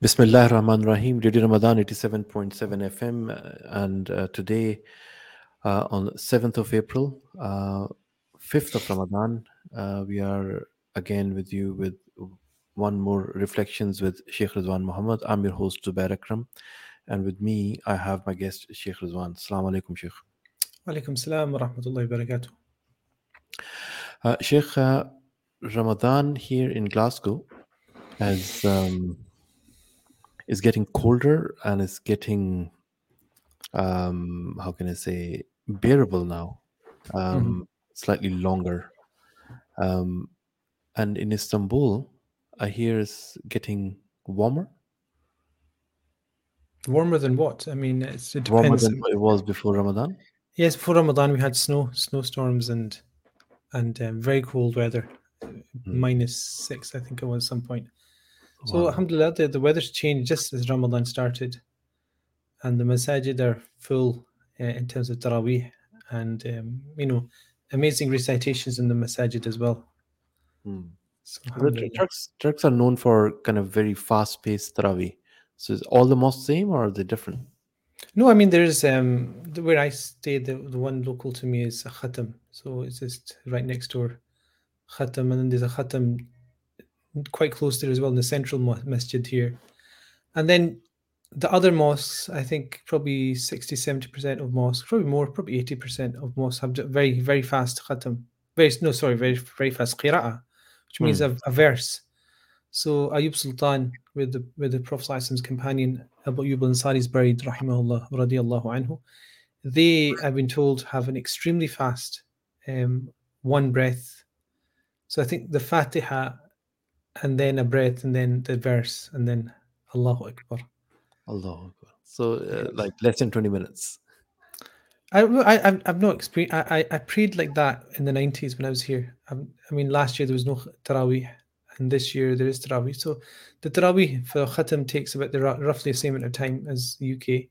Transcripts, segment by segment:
Bismillah ar-Rahman Rahim, Radio Ramadan 87.7 FM. uh, And uh, today, uh, on 7th of April, uh, 5th of Ramadan, uh, we are again with you with one more Reflections with Sheikh Rizwan Muhammad. I'm your host, Zubair Akram. And with me, I have my guest, Sheikh Rizwan. Assalamu alaikum, Sheikh. Walaikum salam wa rahmatullahi wa barakatuh. Uh, Sheikh, uh, Ramadan here in Glasgow has um, is getting colder and is getting um, how can I say bearable now, um, slightly longer. Um, and in Istanbul, I hear it's getting warmer, Warmer than what? I mean, it's, it warmer than what it was before Ramadan. Yes, before Ramadan we had snow, snowstorms, and and um, very cold weather, minus six, I think it was some point. So Wow. alhamdulillah, the, the weather's changed just as Ramadan started, and the masajid are full uh, in terms of Taraweeh, and um, you know, amazing recitations in the masajid as well. Hmm. So The Turks Turks are known for kind of very fast paced tarawih. So is all the mosques same or are they different? No, I mean there's um where I stay. The, the one local to me is a khatam, so it's just right next door, khatam, and then there's a khatam quite close there as well in the central masjid here, and then the other mosques. I think probably 60 70 percent of mosques, probably more, probably eighty percent of mosques have very very fast khatam. Very no, sorry, very very fast qira'ah, which means a, a verse. So Ayub Sultan, with the with the Prophet Prophet's companion Abu Ayyub al-Ansari is buried, rahimahullah, radiyallahu anhu. They, I've been told, have an extremely fast um, one breath. So I think the Fatiha, and then a breath, and then the verse, and then Allahu Akbar. Allah Akbar. So uh, like less than 20 minutes. I, I, I've- not experienced. I, I, I prayed like that in the nineties when I was here. i I mean, last year there was no Taraweeh, and this year there is Taraweeh. So the Taraweeh for Khatam takes about the roughly the same amount of time as the UK.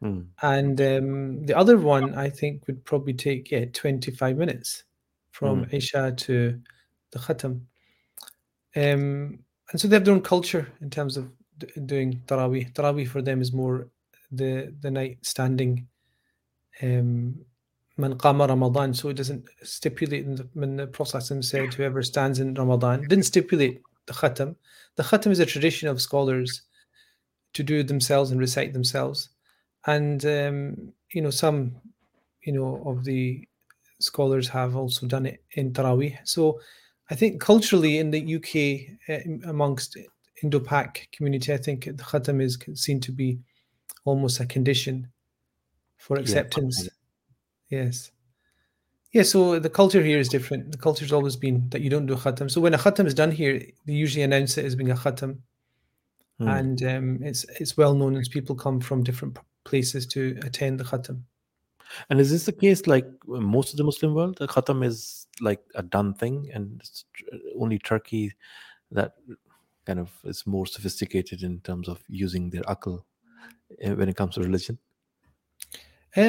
Hmm. And um, the other one I think would probably take yeah, 25 minutes from Isha to the Khatam. Um, and so they have their own culture in terms of d- doing Tarawih. Taraweeh for them is more the the night standing um, Man qama Ramadan, so it doesn't stipulate in the, when the Prophet said whoever stands in Ramadan didn't stipulate the khatam. The khatam is a tradition of scholars to do themselves and recite themselves, and um, you know some, you know of the scholars have also done it in Tarawih. So I think culturally in the UK uh, amongst Indo-Pak community, I think the khatam is seen to be almost a condition for Yeah, acceptance. Yes. Yeah, so the culture here is different. The culture has always been that you don't do khatam. So when a khatam is done here, they usually announce it as being a khatam, Hmm. and um, it's it's well known as people come from different places to attend the khatam. And is this the case like most of the Muslim world? The Khatam is like a done thing, and it's only Turkey that kind of is more sophisticated in terms of using their akal uh, when it comes to religion. Uh,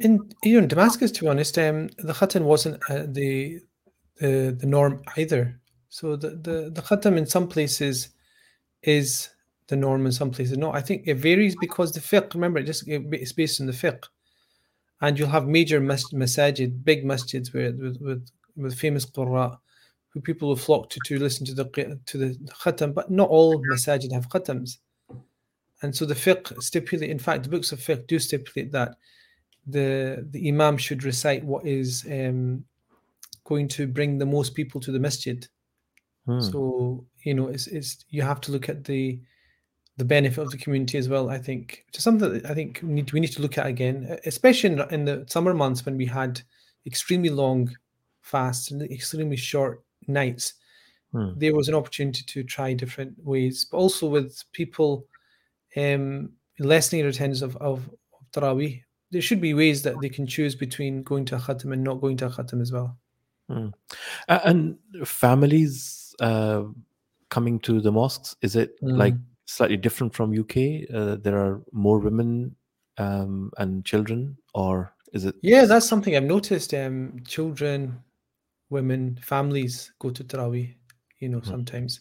in you know, Damascus, to be honest, um, the khatam wasn't uh, the the the norm either. So the, the the khatam in some places is the norm, in some places no. I think it varies because the fiqh. Remember, it just it's based on the fiqh, and you'll have major mas- masajid, big masjids where with, with famous qurra, who people will flock to to listen to the to the khatam. But not all masajid have khatams, and so the fiqh stipulate. In fact, the books of fiqh do stipulate that the the imam should recite what is um, going to bring the most people to the masjid. Hmm. So you know, it's it's you have to look at the the benefit of the community as well. I think which is something that I think we need we need to look at again, especially in, in the summer months when we had extremely long fasts and extremely short nights. Hmm. There was an opportunity to try different ways, but also with people um, lessening their attendance of, of, of Taraweeh, there should be ways that they can choose between going to a khatam and not going to a khatam as well. Hmm. And families uh, coming to the mosques, is it like Mm. slightly different from UK? Uh, there are more women um, and children, or is it? Yeah, that's something I've noticed. Um, children, women, families go to Taraweeh, you know, sometimes.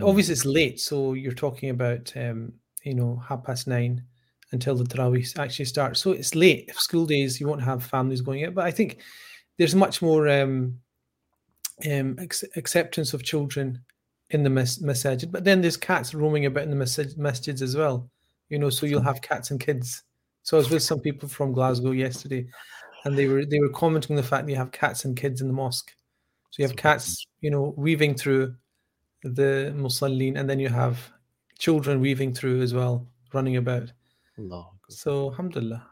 Obviously, it's late, so you're talking about um, you know half past nine until the Tarawih actually starts. So it's late. If school days, you won't have families going out. But I think there's much more um, um, ex- acceptance of children in the mas- masjid. But then there's cats roaming about in the mas- masjids as well. You know, so you'll have cats and kids. So I was with some people from Glasgow yesterday, and they were they were commenting on the fact that you have cats and kids in the mosque. So you have cats, you know, weaving through the musallin, and then you have children weaving through as well, running about. Allah. So, alhamdulillah.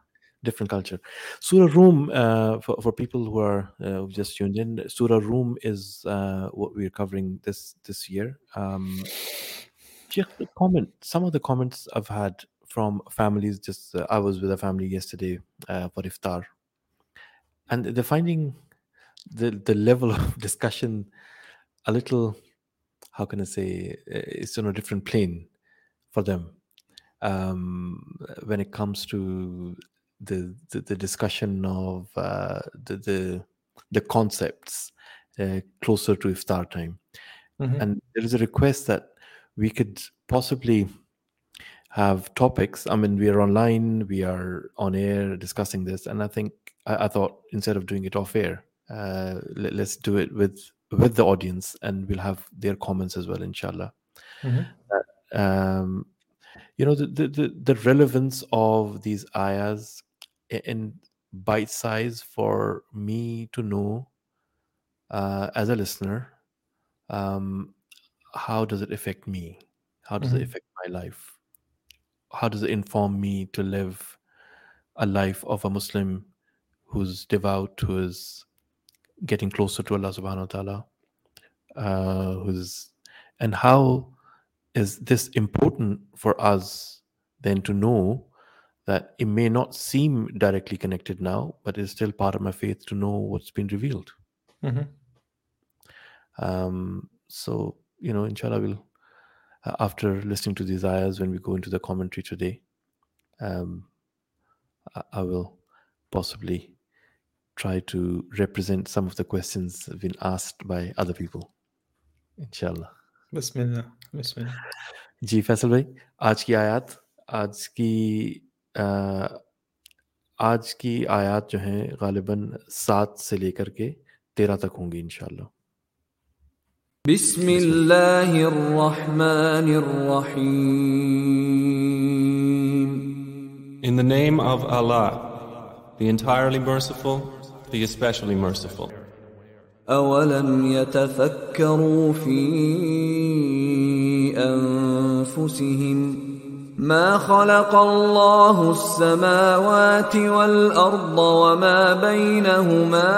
different culture. Surah Room, uh, for, for people who are uh, just tuned in, Surah Room is uh, what we're covering this this year. Um, just a comment, some of the comments I've had from families. Just uh, I was with a family yesterday uh, for iftar, and they're finding the the level of discussion a little. How can I say? uh, It's on a different plane for them um, when it comes to the the, the discussion of uh, the, the the concepts uh, closer to iftar time Mhm. and there is a request that we could possibly have topics i mean we are online we are on air discussing this and i think i, I thought instead of doing it off air uh, let, let's do it with with the audience and we'll have their comments as well inshallah Mhm. um, you know the, the the relevance of these ayahs in bite size for me to know uh, as a listener um, how does it affect me how does it Mhm. affect my life how does it inform me to live a life of a muslim who's devout who is getting closer to allah subhanahu wa ta'ala uh, who's and how is this important for us then to know that it may not seem directly connected now, but it's still part of my faith to know what's been revealed. Mhm. Um, so, you know, inshallah, we'll, uh, after listening to these ayahs, when we go into the commentary today, um, I, I will possibly try to represent some of the questions that have been asked by other people. इंशाल्लाह Bismillah. Bismillah. जी Faisal ayat, आज की आयत आज की आ, आज की आयत जो हैं गालिबन In the name of Allah, the entirely merciful, the especially merciful. أولم يتفكروا في أنفسهم ما خلق الله السماوات والأرض وما بينهما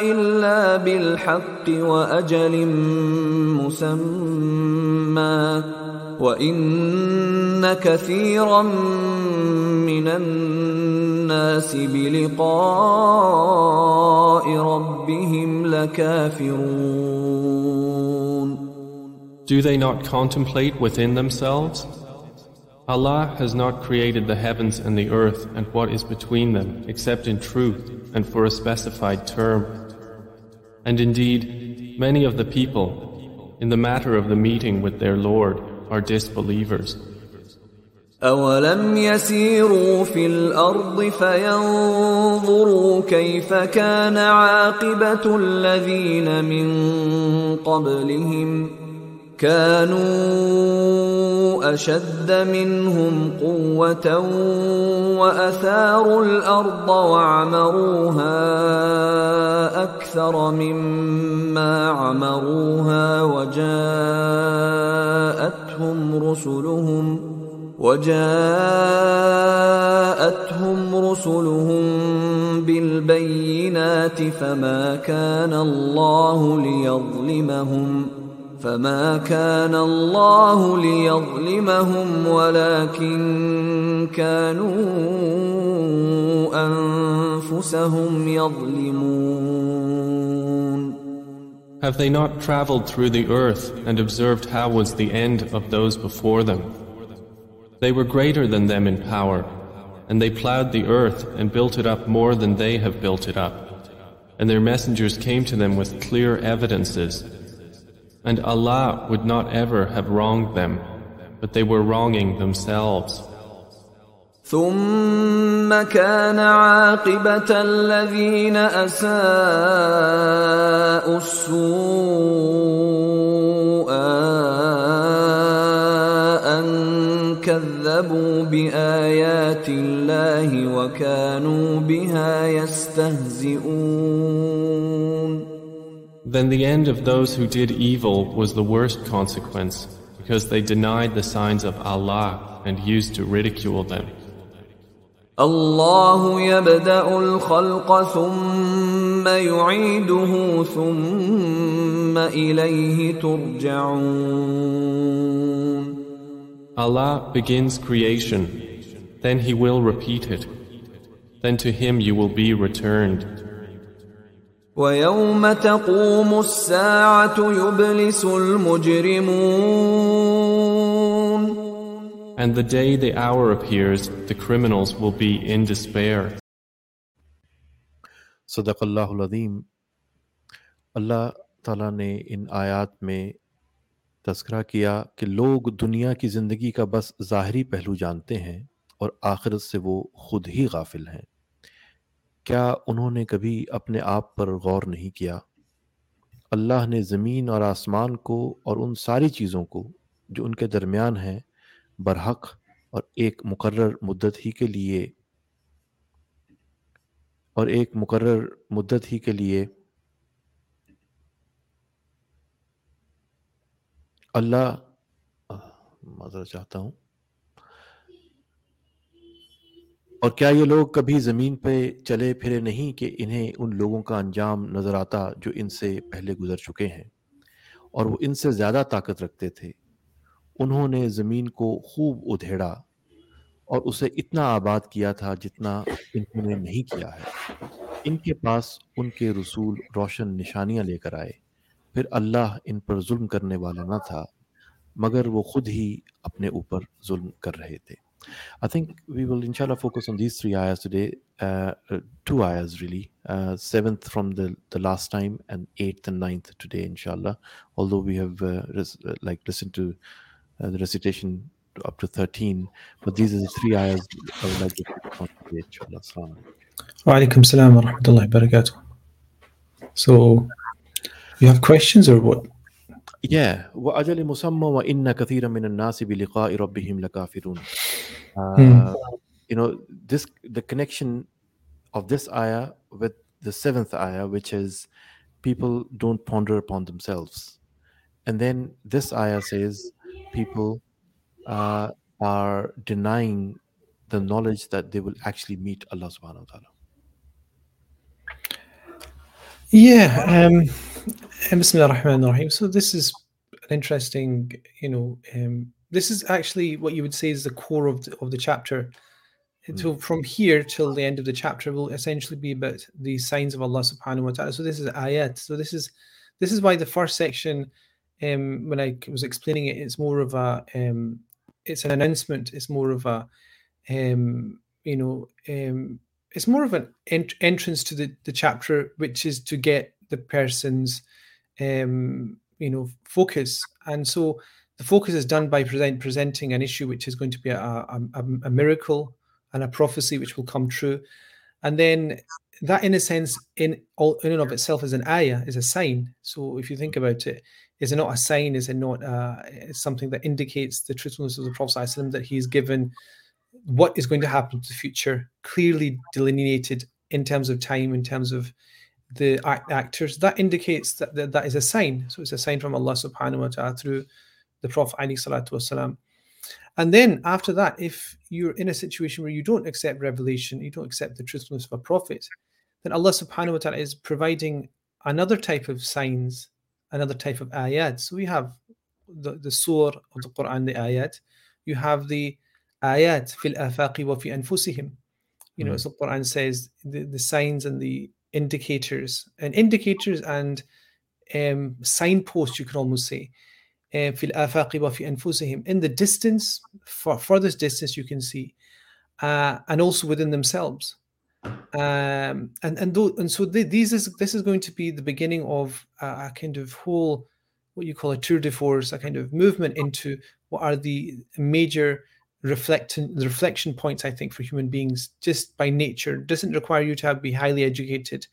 إلا بالحق وأجل مسمى وإن كثيرا من الناس بلقاء ربهم لكافرون Do they not contemplate within themselves? Allah has not created the heavens and the earth and what is between them except in truth and for a specified term. And indeed, many of the people, in the matter of the meeting with their Lord, are disbelievers. أولم يسيروا في الأرض فينظروا كيف كان عاقبة الذين من قبلهم كانوا أشد منهم قوة وأثاروا الأرض وعمروها أكثر مما عمروها وجاءتهم رسلهم وجاءتهم رسلهم بالبينات فما كان الله ليظلمهم فما كان الله ليظلمهم ولكن كانوا أنفسهم يظلمون Have they not traveled through the earth and observed how was the end of those before them? They were greater than them in power, and they plowed the earth and built it up more than they have built it up. And their messengers came to them with clear evidences. And Allah would not ever have wronged them, but they were wronging themselves. ثم كان عاقبة الذين أساءوا السوء أن كذبوا بآيات الله وكانوا بها يستهزئون Then the end of those who did evil was the worst consequence, because they denied the signs of Allah and used to ridicule them. الله يبدأ الخلق ثم يعيده ثم إليه ترجعون Allah begins creation, then He will repeat it. Then to Him you will be returned. ويوم تقوم الساعة يبلس المجرمون And the day the hour appears, the criminals will be in despair. صدق اللہ العظیم اللہ تعالیٰ نے ان آیات میں تذکرہ کیا کہ لوگ دنیا کی زندگی کا بس ظاہری پہلو جانتے ہیں اور آخرت سے وہ خود ہی غافل ہیں۔ کیا انہوں نے کبھی اپنے آپ پر غور نہیں کیا؟ اللہ نے زمین اور آسمان کو اور ان ساری چیزوں کو جو ان کے درمیان ہیں برحق اور ایک مقرر مدت ہی کے لیے، اور ایک مقرر مدت ہی کے لیے اللہ معذرت چاہتا ہوں۔ اور کیا یہ لوگ کبھی زمین پہ چلے پھرے نہیں کہ انہیں ان لوگوں کا انجام نظر آتا جو ان سے پہلے گزر چکے ہیں، اور وہ ان سے زیادہ طاقت رکھتے تھے؟ انہوں نے زمین کو خوب ادھیڑا اور اسے اتنا آباد کیا تھا جتنا انہوں نے نہیں کیا ہے ان کے پاس ان کے رسول روشن نشانیاں لے کر آئے پھر اللہ ان پر ظلم کرنے والا نہ تھا مگر وہ خود ہی اپنے اوپر ظلم کر رہے تھے I think we will inshallah focus on these three ayahs today, uh, two ayahs really, uh, seventh from the, the last time and eighth and ninth today inshallah, although we have uh, like listened to the recitation up to 13, but these are the three ayahs I would like to focus on today inshallah. Assalamu alaikum. وعليكم السلام ورحمة الله وبركاته. So, you have questions or what? Yeah, وأجل مسمى وإن كثيرا من الناس بلقاء ربهم لكافرون. Uh, Hmm. You know, this the connection of this ayah with the seventh ayah, which is people don't ponder upon themselves, and then this ayah says people uh, are denying the knowledge that they will actually meet Allah Subhanahu wa Taala. Yeah. Um, Bismillah ar-Rahman ar-Rahim. So this is an interesting, you know, um, this is actually what you would say is the core of the, of the chapter. So from here till the end of the chapter will essentially be about the signs of Allah Subhanahu wa Taala. So this is ayat. So this is this is why the first section, um, when I was explaining it, it's more of a um, it's an announcement. It's more of a um, you know um, it's more of an ent- entrance to the, the chapter, which is to get the person's um, you know focus. And so the focus is done by present, presenting an issue which is going to be a, a, a, a miracle and a prophecy which will come true. And then that, in a sense, in all in and of itself, is an ayah, is a sign. So if you think about it, is it not a sign? Is it not uh, something that indicates the truthfulness of the Prophet ﷺ, that he's given what is going to happen to the future, clearly delineated in terms of time, in terms of the act- actors. That indicates that, that that is a sign. So it's a sign from Allah subhanahu wa ta'ala through the Prophet salatu. And then after that, if you're in a situation where you don't accept revelation, you don't accept the truthfulness of a prophet, then Allah subhanahu wa ta'ala is providing another type of signs, another type of ayat. So we have the, the surah of the Quran, the ayat. You have the ayat fil afaqi wa fi anfusihim. You know, as the so Quran says the, the signs and the indicators and indicators and um, signposts you can almost say um, fil afaqi wa fi anfusihim in the distance for furthest distance you can see uh, and also within themselves um, and and, tho- and so th- these is this is going to be the beginning of a, a kind of whole what you call a tour de force, a kind of movement into what are the major reflecting reflection points I think for human beings just by nature. Doesn't require you to have be highly educated.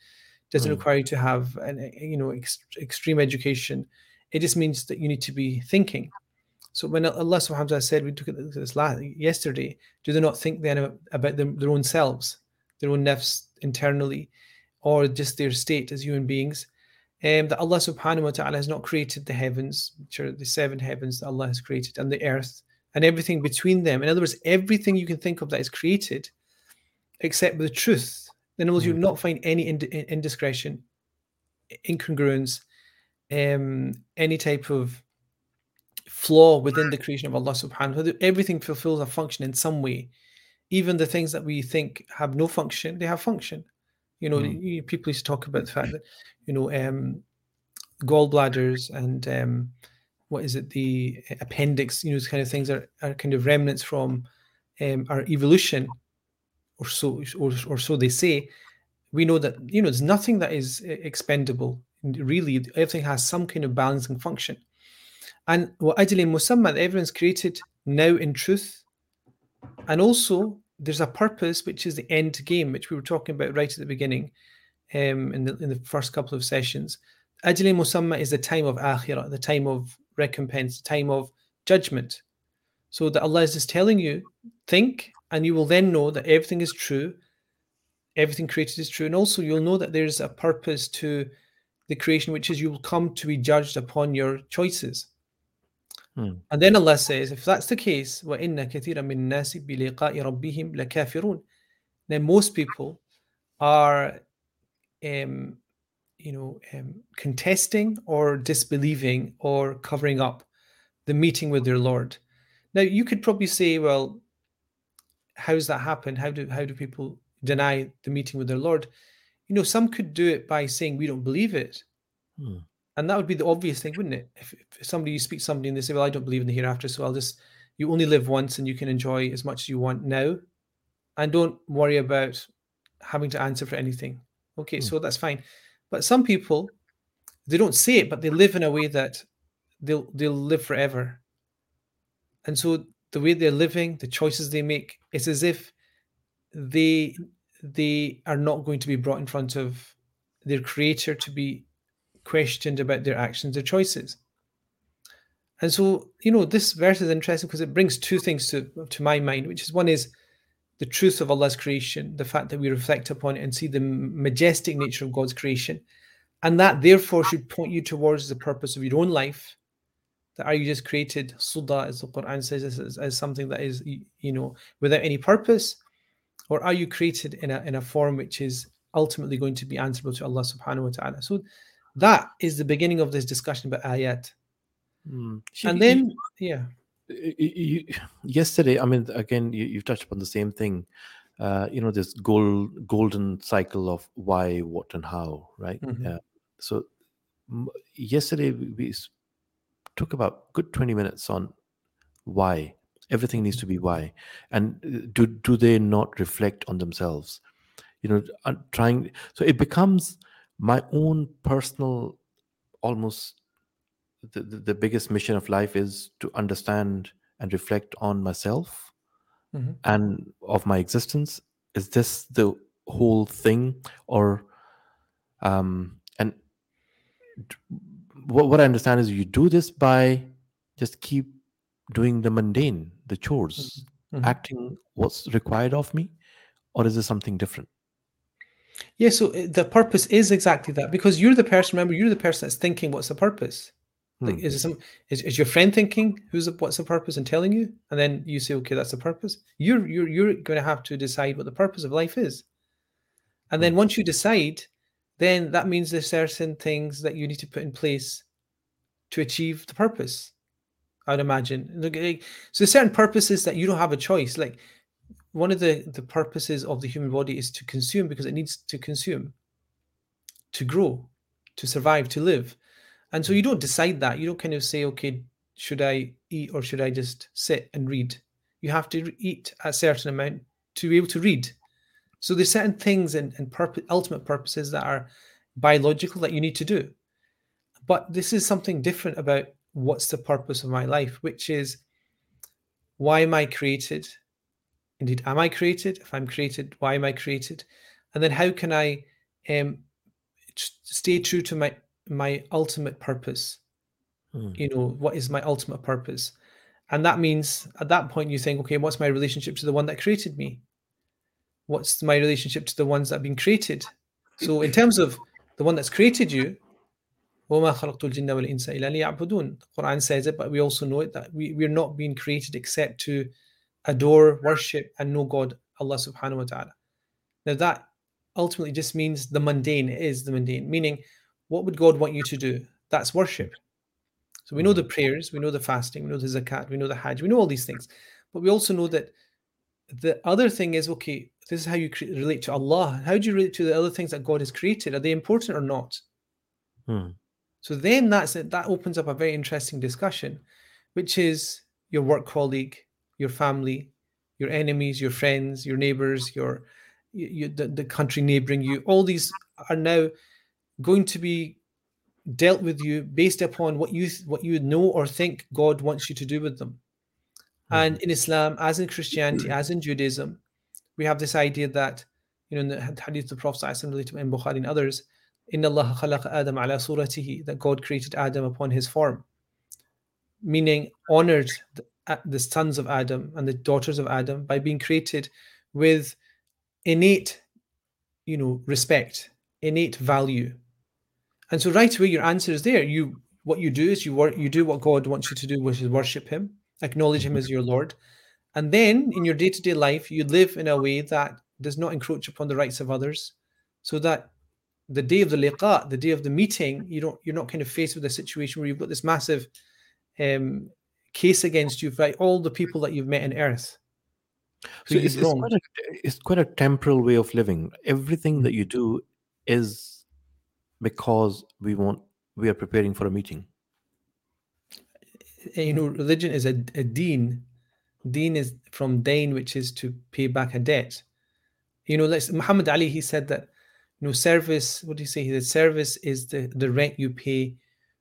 Doesn't Mm. require you to have an you know ex- extreme education. It just means that you need to be thinking. So when Allah subhanahu wa ta'ala said we took this last yesterday do they not think then about them, their own selves their own nafs internally or just their state as human beings um, that Allah subhanahu wa ta'ala has not created the heavens which are the seven heavens that Allah has created and the earth and everything between them. In other words, everything you can think of that is created, except the truth. Then other words, Mm. you'll not find any ind- indiscretion, incongruence, um, any type of flaw within the creation of Allah subhanahu wa ta'ala. Everything fulfills a function in some way. Even the things that we think have no function, they have function. You know, Mm. people used to talk about the fact that, you know, um, gallbladders and um, what is it the appendix you know these kind of things are, are kind of remnants from um, our evolution or so or, or so they say we know that you know there's nothing that is uh, expendable really everything has some kind of balancing function and what ajali musamma everyone's created now in truth and also there's a purpose which is the end game which we were talking about right at the beginning um, in the in the first couple of sessions ajali musamma is the time of akhirah the time of recompense, the time of judgment. So that Allah is just telling you, think, and you will then know that everything is true, everything created is true, and also you'll know that there's a purpose to the creation, which is you will come to be judged upon your choices. Hmm. And then Allah says, if that's the case, وَإِنَّ كَثِيرًا مِنْ النَّاسِ بِلِقَاءِ رَبِّهِمْ لَكَافِرُونَ Then most people are um, you know, um, contesting or disbelieving or covering up the meeting with their Lord. Now, you could probably say, well, how's that happen? How do how do people deny the meeting with their Lord? You know, some could do it by saying we don't believe it, Hmm. and that would be the obvious thing, wouldn't it? If, if somebody you speak to somebody and they say, well, I don't believe in the hereafter, so I'll just you only live once and you can enjoy as much as you want now, and don't worry about having to answer for anything. Okay, Hmm. so that's fine. But some people, they don't say it, but they live in a way that they'll they'll live forever. And so the way they're living, the choices they make, it's as if they they are not going to be brought in front of their creator to be questioned about their actions, their choices. And so, you know, this verse is interesting because it brings two things to, to my mind, which is one is the truth of Allah's creation, the fact that we reflect upon it and see the majestic nature of God's creation. And that therefore should point you towards the purpose of your own life. That are you just created suda, as the Quran says, as, as something that is, you know, without any purpose? Or are you created in a in a form which is ultimately going to be answerable to Allah subhanahu wa ta'ala? So that is the beginning of this discussion about ayat. Hmm. And You- then, yeah. you, you, yesterday, I mean, again, you, you've touched upon the same thing. Uh, you know, this gold, golden cycle of why, what, and how, right? Mhm. Yeah. So m- yesterday we, took about good twenty minutes on why everything needs to be why, and uh, do do they not reflect on themselves? You know, uh, trying. So it becomes my own personal, almost the, the, the biggest mission of life is to understand and reflect on myself Mhm. and of my existence is this the whole thing or um and what, what i understand is you do this by just keep doing the mundane the chores Mhm. acting what's required of me or is there something different Yeah, so uh, the purpose is exactly that because you're the person. Remember, you're the person that's thinking. What's the purpose? Like, Hmm. is it some? Is, is your friend thinking? Who's the, what's the purpose and telling you? And then you say, okay, that's the purpose. You're you're you're going to have to decide what the purpose of life is. And then once you decide, then that means there's certain things that you need to put in place to achieve the purpose. I'd imagine. So certain purposes that you don't have a choice. Like one of the the purposes of the human body is to consume because it needs to consume to grow to survive to live. And so you don't decide that. You don't kind of say okay should i eat or should i just sit and read? You have to eat a certain amount to be able to read. So there's certain things and, and purpose, ultimate purposes that are biological that you need to do. But this is something different about what's the purpose of my life, which is why am I created? Indeed, am I created? If I'm created, why am I created? And then how can I um, stay true to my my ultimate purpose? Hmm. You know, what is my ultimate purpose? And that means at that point you think, okay, what's my relationship to the one that created me? What's my relationship to the ones that have been created? So in terms of the one that's created you, وَمَا خَلَقْتُ الْجِنَّ وَالْإِنسَ إِلَّا لِيَعْبُدُونَ. The Quran says it, but we also know it that we, we're not being created except to adore, worship, and know God, Allah subhanahu wa ta'ala. Now that ultimately just means the mundane is the mundane, meaning what would God want you to do? That's worship. So we know the prayers, we know the fasting, we know the zakat, we know the hajj, we know all these things. But we also know that the other thing is okay, this is how you cre- relate to Allah. How do you relate to the other things that God has created? Are they important or not? Hmm. So then that's it. That opens up a very interesting discussion, which is your work colleague, your family, your enemies, your friends, your neighbors, your you, the, the country neighboring you. All these are now going to be dealt with you based upon what you what you know or think God wants you to do with them. Mm-hmm. And in Islam, as in Christianity, as in Judaism, we have this idea that you know in the hadith of the Prophet related in Bukhari and others, in Allah Adam ala suratihi, that God created Adam upon his form. Meaning honored the, sons of Adam and the daughters of Adam by being created with innate, you know, respect, innate value. And so right away your answer is there. You what you do is you work you do what God wants you to do, which is worship him, acknowledge him as your Lord. And then in your day-to-day life, you live in a way that does not encroach upon the rights of others, so that the day of the liqa, the day of the meeting, you don't you're not kind of faced with a situation where you've got this massive um, case against you by all the people that you've met on earth. So it's, it's quite a, it's quite a temporal way of living. Everything that you do is because we want we are preparing for a meeting. Uh, you know, religion is a, a deen. Deen is from dain, which is to pay back a debt. You know, let's Muhammad Ali, he said that, you know, service, what do you say? He said service is the, the rent you pay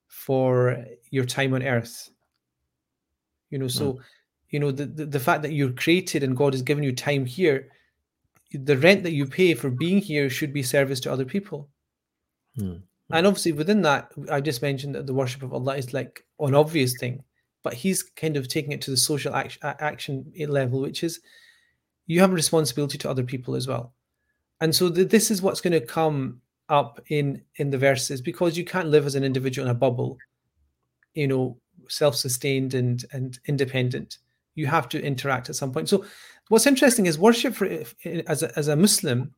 for your time on earth. You know, so, you know, the, the, the fact that you're created and God has given you time here, the rent that you pay for being here should be service to other people. Hmm. And obviously, within that, I just mentioned that the worship of Allah is like an obvious thing, but He's kind of taking it to the social action, action level, which is you have a responsibility to other people as well. And so th- this is what's going to come up in in the verses because you can't live as an individual in a bubble, you know, self-sustained and and independent. You have to interact at some point. So what's interesting is worship for as a, as a Muslim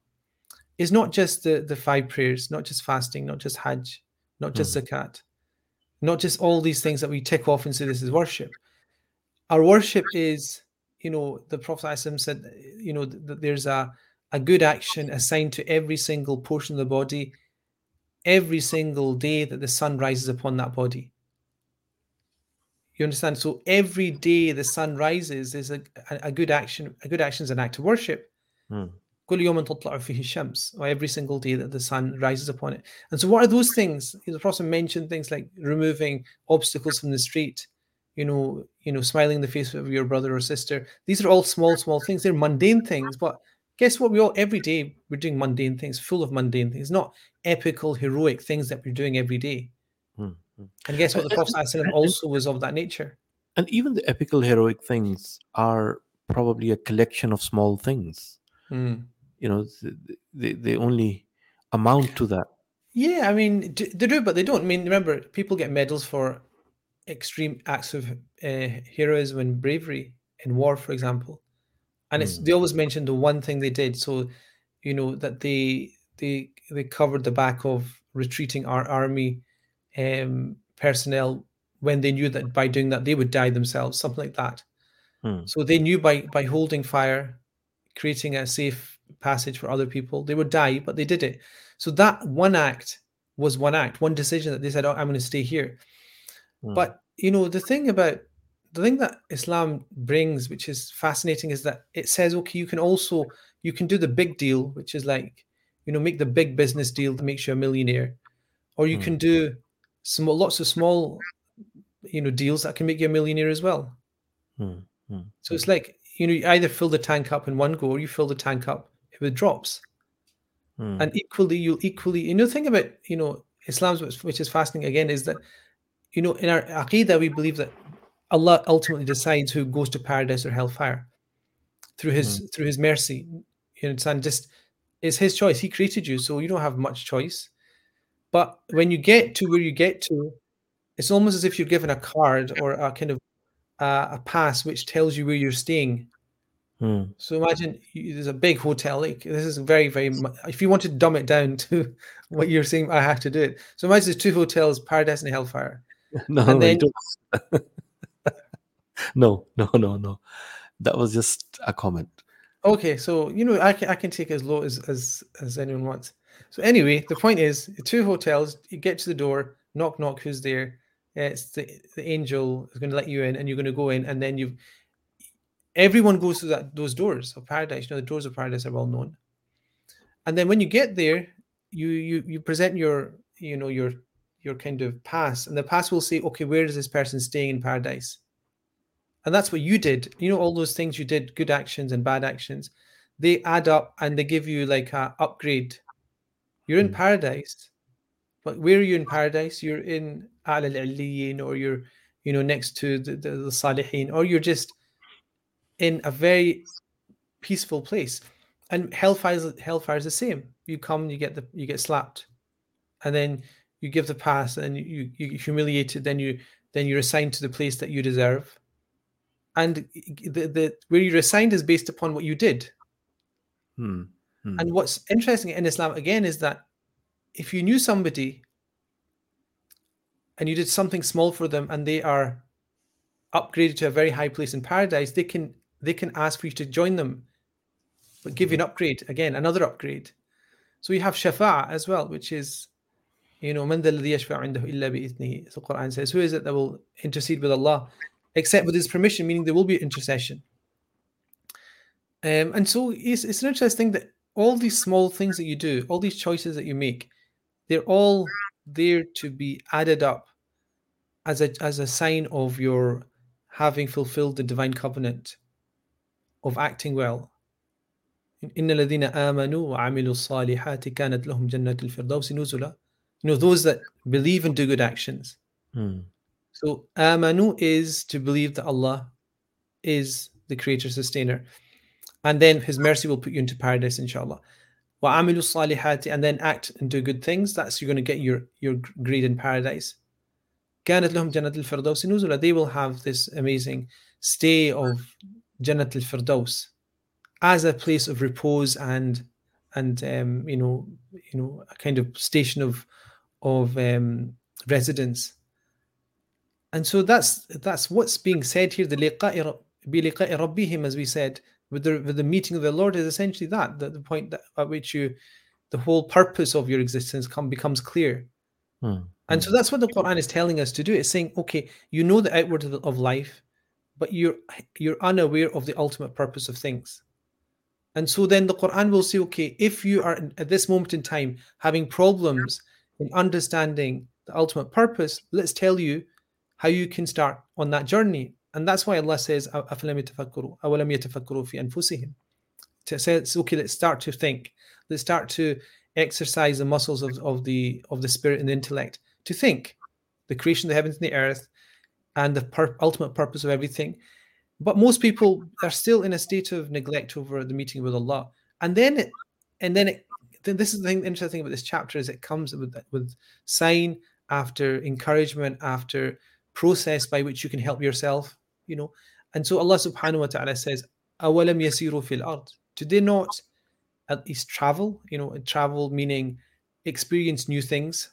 is not just the, the five prayers, not just fasting, not just Hajj, not just hmm. zakat, not just all these things that we tick off and say this is worship. Our worship is, you know, the Prophet said, you know, that there's a, a good action assigned to every single portion of the body every single day that the sun rises upon that body. You understand? So every day the sun rises is a, a, good action. A good action is an act of worship. Mm. Every single day that the sun rises upon it. And so, what are those things? The Prophet mentioned things like removing obstacles from the street, you know, you know, smiling in the face of your brother or sister. These are all small, small things. They're mundane things, but guess what? We all every day we're doing mundane things, full of mundane things, not epical, heroic things that we're doing every day. Hmm. And guess what? The Prophet also was of that nature. And even the epical heroic things are probably a collection of small things. Mm. You know, th- th- they, they only amount to that. Yeah, I mean, they do, but they don't. I mean, remember, people get medals for extreme acts of uh, heroism and bravery in war, for example. And it's Mm. they always mention the one thing they did. So, you know, that they they they covered the back of retreating our army um, personnel when they knew that by doing that they would die themselves, something like that. Hmm. So they knew by by holding fire, creating a safe passage for other people, they would die, but they did it. So that one act was one act, one decision that they said, "Oh, I'm going to stay here." Hmm. But you know, the thing about the thing that Islam brings, which is fascinating, is that it says, okay, you can also you can do the big deal, which is like, you know, make the big business deal that makes you a millionaire, or you Hmm. can do small, lots of small, you know, deals that can make you a millionaire as well. Hmm, hmm, So it's like you know, you either fill the tank up in one go, or you fill the tank up with drops. hmm, and equally you'll equally you know the thing about you know islam's which- is fascinating again is that you know in our aqidah we believe that allah ultimately decides who goes to paradise or hellfire through his through his mercy. You understand just it's his choice. He created you so you don't have much choice but when you get to where you get to it's almost as if you're given a card or a kind of uh, a pass which tells you where you're staying hmm. so imagine you, there's a big hotel. Like this is very, very. If you want to dumb it down to what you're saying, I have to do it. So imagine there's two hotels: Paradise and Hellfire. No, And no, then- no, no, no, no. That was just a comment. Okay, so you know I can I can take as low as as as anyone wants. So anyway, the point is, two hotels. You get to the door, knock, knock. Who's there? Uh, It's the the angel is going to let you in, and you're going to go in, and then you've Everyone goes through that those doors of paradise. You know the doors of paradise are well known. And then when you get there, you you you present your you know your your kind of pass, and the pass will say, okay, where is this person staying in paradise? And that's what you did. You know all those things you did, good actions and bad actions. They add up and they give you like a upgrade. You're in Mm. paradise, but where are you in paradise? You're in Al al or you're you know next to the, the, the Salihin, or you're just in a very peaceful place. And hellfire is hellfire is the same. You come, you get the you get slapped, and then you give the pass, and you you you humiliated. Then you then you're assigned to the place that you deserve. And the, the where you're assigned is based upon what you did. Hmm, Mm. And what's interesting in Islam again is that if you knew somebody and you did something small for them and they are upgraded to a very high place in paradise, they can they can ask for you to join them, but give you an hmm. upgrade again, another upgrade. So you have shafa as well, which is, you know, man indahu illa bi'ithnihi. So Quran says, who is it that will intercede with Allah, except with His permission? Meaning there will be intercession. Um, and so it's, it's an interesting thing that all these small things that you do, all these choices that you make, they're all there to be added up as a as a sign of your having fulfilled the divine covenant of acting well. إن الذين آمنوا وعملوا الصالحات كانت لهم جنات الفردوس نزلا. You know those that believe and do good actions. Hmm, So amanu is to believe that Allah is the creator sustainer. And then his mercy will put you into paradise, inshallah. Wa amilu salihati, and then act and do good things. That's you're going to get your, your grade in paradise. كانت لهم جنة الفردوس نزلا. They will have this amazing stay of Jannat al-Firdaus as a place of repose and and um, you know you know a kind of station of of um, residence and so that's that's what's being said here. The liqa'i rab- biliqa'i rabbihim, as we said, with the with the meeting of the Lord is essentially that, that the point that, at which you, the whole purpose of your existence come becomes clear. hmm, And so that's what the Quran is telling us to do. It's saying, okay, you know the outward of, the- of life, but you're you're unaware of the ultimate purpose of things. And so then the Quran will say, okay, if you are in- at this moment in time having problems in understanding the ultimate purpose, let's tell you how you can start on that journey. And that's why Allah says, أَفَلَمْ يَتَفَكَّرُوا أَوَلَمْ يَتَفَكَّرُوا فِي أَنفُسِهِمْ To say, it's okay, let's start to think. Let's start to exercise the muscles of, of the of the spirit and the intellect to think the creation of the heavens and the earth and the pur- ultimate purpose of everything. But most people are still in a state of neglect over the meeting with Allah. And then it, and then it, then this is the thing interesting thing about this chapter is it comes with with sign after encouragement after process by which you can help yourself, you know. And so Allah subhanahu wa ta'ala says, أَوَلَمْ يَسِيرُوا فِي الْأَرْضِ Did they not at least travel? You know, travel meaning experience new things.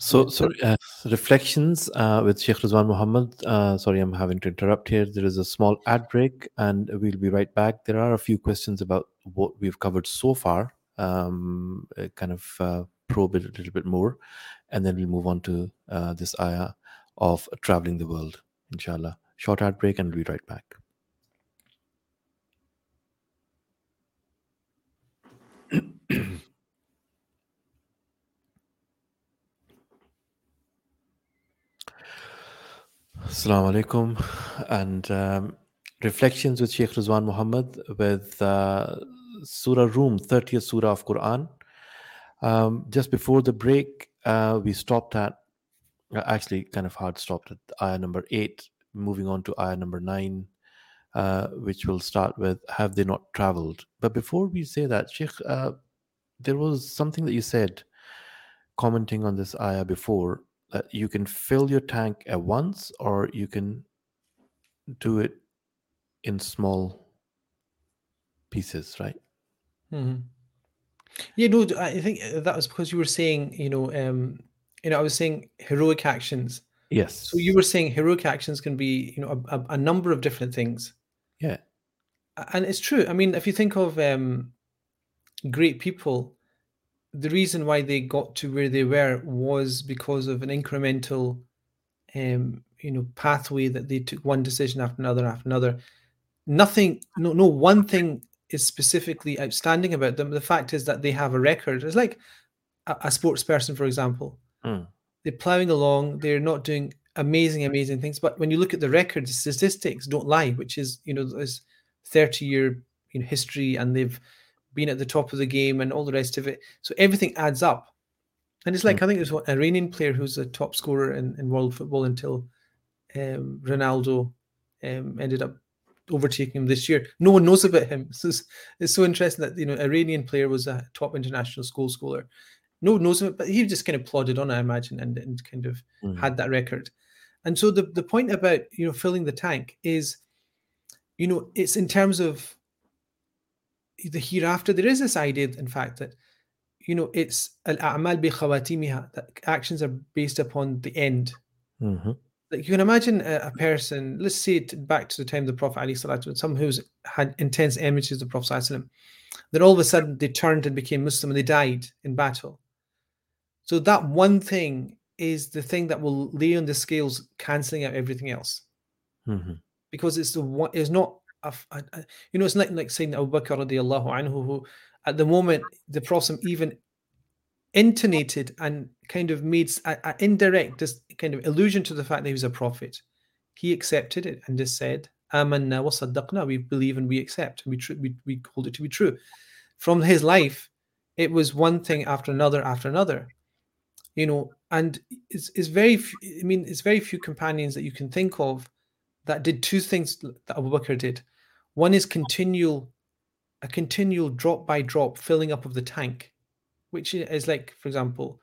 So, sorry, uh, reflections uh, with Sheikh Rizwan Muhammad. Uh, sorry, I'm having to interrupt here. There is a small ad break, and we'll be right back. There are a few questions about what we've covered so far. Um, uh, kind of uh, probe it a little bit more, and then we'll move on to uh, this ayah of traveling the world, inshallah. Short ad break and we'll be right back. Assalamu alaikum and um, reflections with Sheikh Rizwan Muhammad with uh, Surah Room, 30th Surah of Quran. Um, just before the break, uh, we stopped at actually, kind of hard stopped at ayah number 8, moving on to ayah number 9, uh, which will start with, Have they not traveled? But before we say that, Sheikh, uh, there was something that you said commenting on this ayah before that you can fill your tank at once or you can do it in small pieces, right? hmm Yeah, no, I think uh, that was because you were saying, you know, um, you know, I was saying heroic actions. Yes. So you were saying heroic actions can be, you know, a, a, number of different things, yeah. And it's true. I mean, if you think of um, great people, the reason why they got to where they were was because of an incremental, um, you know, pathway that they took one decision after another after another. Nothing, no, no one thing is specifically outstanding about them. The fact is that they have a record. It's like a, a sports person, for example. Mm. They're plowing along. They're not doing amazing, amazing things. But when you look at the record, the statistics don't lie, which is you know this thirty-year you know history, and they've been at the top of the game and all the rest of it. So everything adds up. And it's like I think there's one Iranian player who's a top scorer in, in world football until um, Ronaldo um, ended up overtaking him this year. No one knows about him. So it's, it's so interesting that you know Iranian player was a top international school scorer. No one knows him, but he just kind of plodded on, I imagine, and, and kind of Mm. had that record. And so the, the point about you know filling the tank is, you know, it's in terms of the hereafter. There is this idea, in fact, that you know it's al-a'mal bi khawatimiha, that actions are based upon the end. Mhm. Like you can imagine a, a person, let's say it back to the time of the Prophet Ali Salatu, someone who's had intense enmity to the Prophet Sallallahu then all of a sudden they turned and became Muslim and they died in battle. So that one thing is the thing that will lay on the scales, cancelling out everything else. Mhm. Because it's the one it's not a, a- a- you know, it's not like saying that Abu Bakr radiallahu anhu, who at the moment the Prophet even intonated and kind of made an indirect this kind of allusion to the fact that he was a prophet. He accepted it and just said, Amanna wa saddaqna, we believe and we accept, we, tr- we, we hold it to be true. From his life, it was one thing after another after another. You know, and it's, it's very, I mean, it's very few companions that you can think of that did two things that Abu Bakr did. One is continual, a continual drop by drop filling up of the tank which is like, for example,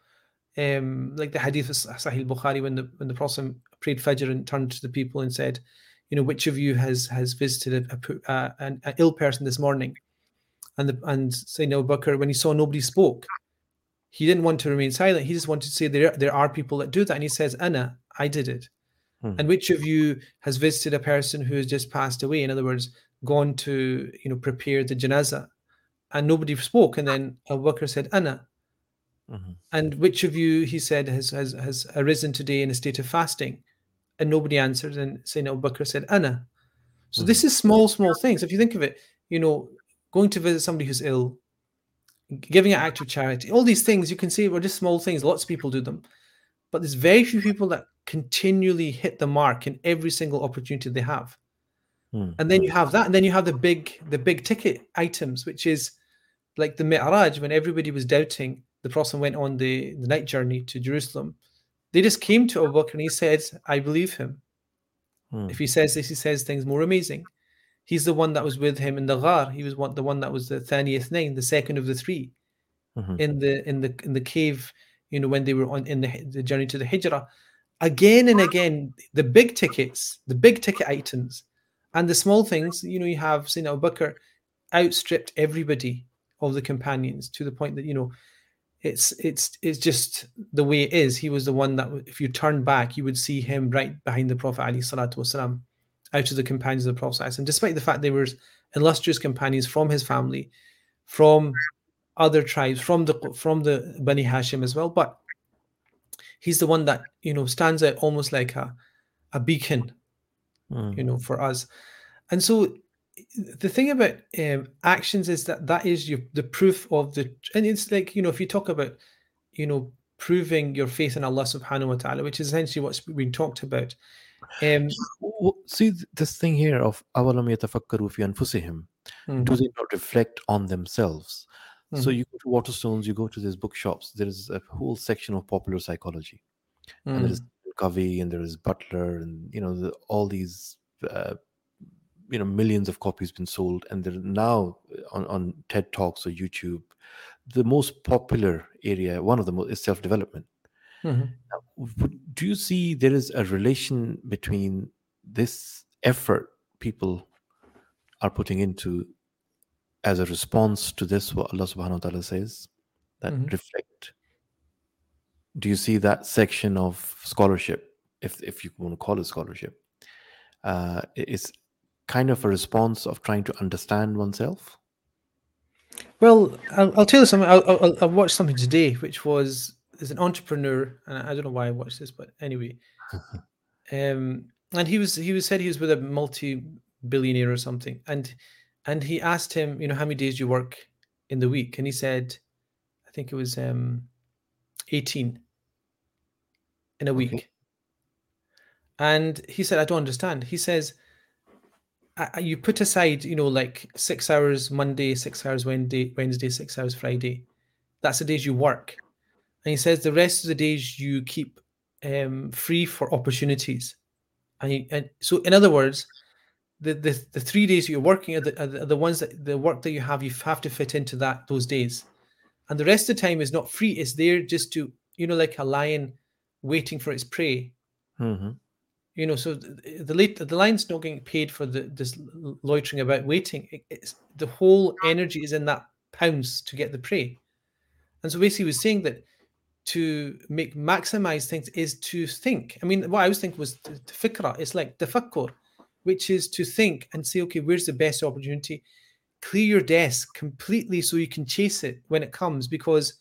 um, like the hadith of Sahih Bukhari when the when the Prophet prayed Fajr and turned to the people and said, you know, which of you has has visited a, a, uh, an, ill person this morning? And the and Sayyidina Abu Bakr, when he saw nobody spoke, he didn't want to remain silent. He just wanted to say there there are people that do that, and he says, Anna, I did it. Hmm. And which of you has visited a person who has just passed away? In other words, gone to you know prepare the janaza, and nobody spoke. And then Abu Bakr said, Anna. Mhm. And which of you, he said, has has has arisen today in a state of fasting? And nobody answered. And Sayyidina Abu Bakr said, Anna. So this is small, small things. If you think of it, you know, going to visit somebody who's ill, giving an act of charity, all these things you can see were just small things. Lots of people do them. But there's very few people that continually hit the mark in every single opportunity they have. Mm. And then you have that, and then you have the big, the big ticket items, which is like the Mi'raj, when everybody was doubting, the Prophet went on the, the night journey to Jerusalem. They just came to Abu Bakr and he said, I believe him. Mm. If he says this, he says things more amazing. He's the one that was with him in the Ghar. He was one, the one that was the Thaniyah nine, the second of the three Mhm. in the in the in the cave. You know when they were on in the the journey to the Hijrah. Again and again, the big tickets, the big ticket items, and the small things. You know, you have Sayyidina Abu Bakr outstripped everybody of the companions to the point that you know it's it's it's just the way it is. He was the one that, if you turn back, you would see him right behind the Prophet Ali Salatu Wasalam, out of the companions of the Prophet. And despite the fact they were illustrious companions from his family, from other tribes, from the from the Bani Hashim as well, but he's the one that you know stands out almost like a a beacon Mm. you know for us and so the thing about um, actions is that that is your the proof of the and it's like you know if you talk about you know proving your faith in allah subhanahu wa ta'ala which is essentially what's been talked about Um, W- See th- this thing here of أَوَلَمْ يَتَفَكَّرُوا فِي أَنفُسِهِم. mhm, Do they not reflect on themselves? So Mhm. you go to Waterstones, you go to these bookshops. There is a whole section of popular psychology, and there mhm, is Covey, and there is Butler, and you know the, all these. Uh, you know, millions of copies been sold, and they're now on, on TED Talks or YouTube. The most popular area, one of the most, is self development. mhm. Do you see there is a relation between this effort people are putting into as a response to this, what Allah subhanahu wa ta'ala says, that Mhm. reflect? Do you see that section of scholarship, if, if you want to call it scholarship, uh, is kind of a response of trying to understand oneself? Well, I'll, I'll tell you something. I'll, I watched something today, which was there's an entrepreneur, and I don't know why I watched this, but anyway, um, and he was he was said he was with a multi-billionaire or something, and and he asked him, you know, how many days do you work in the week, and he said, I think it was um, eighteen in a week, Okay. and he said, I don't understand. He says. I- You put aside, you know, like six hours Monday, six hours Wednesday, Wednesday, six hours Friday. That's the days you work. And he says the rest of the days you keep um, free for opportunities. And, you, and so, in other words, the, the the three days you're working are the, are the ones that the work that you have you have to fit into that those days, and the rest of the time is not free. It's there just to you know like a lion waiting for its prey. hmm You know, so the the, late, the lion's not getting paid for the this loitering about waiting. It, it's the whole energy is in that pounce to get the prey. And so basically, he was saying that to make maximize things is to think. I mean, what I was thinking was fikra. It's like the fakkur, which is to think and say, okay, where's the best opportunity? Clear your desk completely so you can chase it when it comes. Because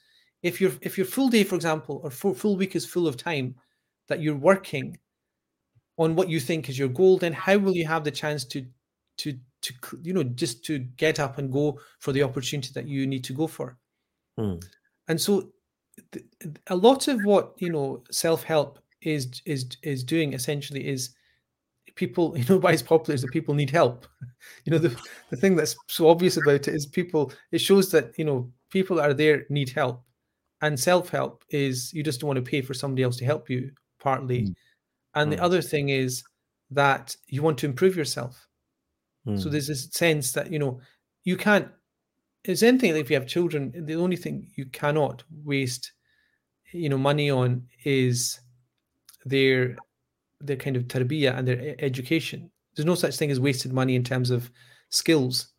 if your if your full day, for example, or full, full week is full of time that you're working on what you think is your goal, then how will you have the chance to to to you know just to get up and go for the opportunity that you need to go for? Mm. and so a lot of what you know self-help is is is doing essentially is people you know why it's popular is that people need help you know the, the thing that's so obvious about it is people it shows that you know people that are there need help and self-help is you just don't want to pay for somebody else to help you partly Mm. and the Mm. other thing is that you want to improve yourself so Mm. there's this sense that you know you can't it's anything like if you have children the only thing you cannot waste you know money on is their their kind of tarbiyah and their education. There's no such thing as wasted money in terms of skills.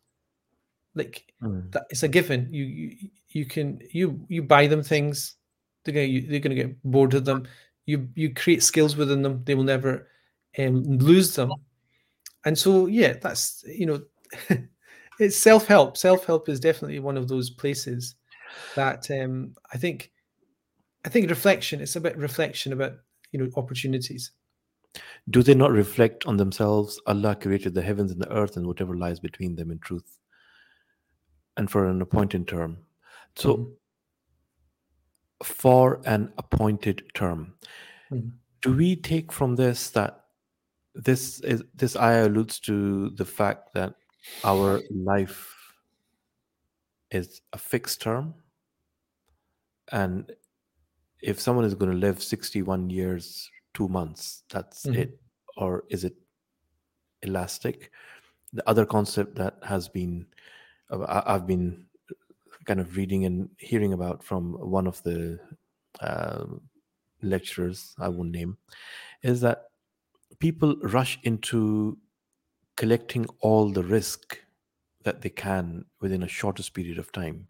Like Mm. that it's a given. You you, you can you you buy them things they're gonna you, they're gonna get bored of them. You you create skills within them they will never um, lose them. And so yeah that's you know it's self-help. Self-help is definitely one of those places that um i think i think reflection it's about reflection about you know opportunities Do they not reflect on themselves? Allah created the heavens and the earth and whatever lies between them in truth, and for an appointed term. So, Mhm. for an appointed term, Mhm. do we take from this that this is this ayah alludes to the fact that our life is a fixed term, and if someone is going to live sixty-one years, two months, that's Mhm. it, or is it elastic? The other concept that has been uh, I've been kind of reading and hearing about from one of the um lecturers I won't name is that people rush into collecting all the rizq that they can within a shortest period of time.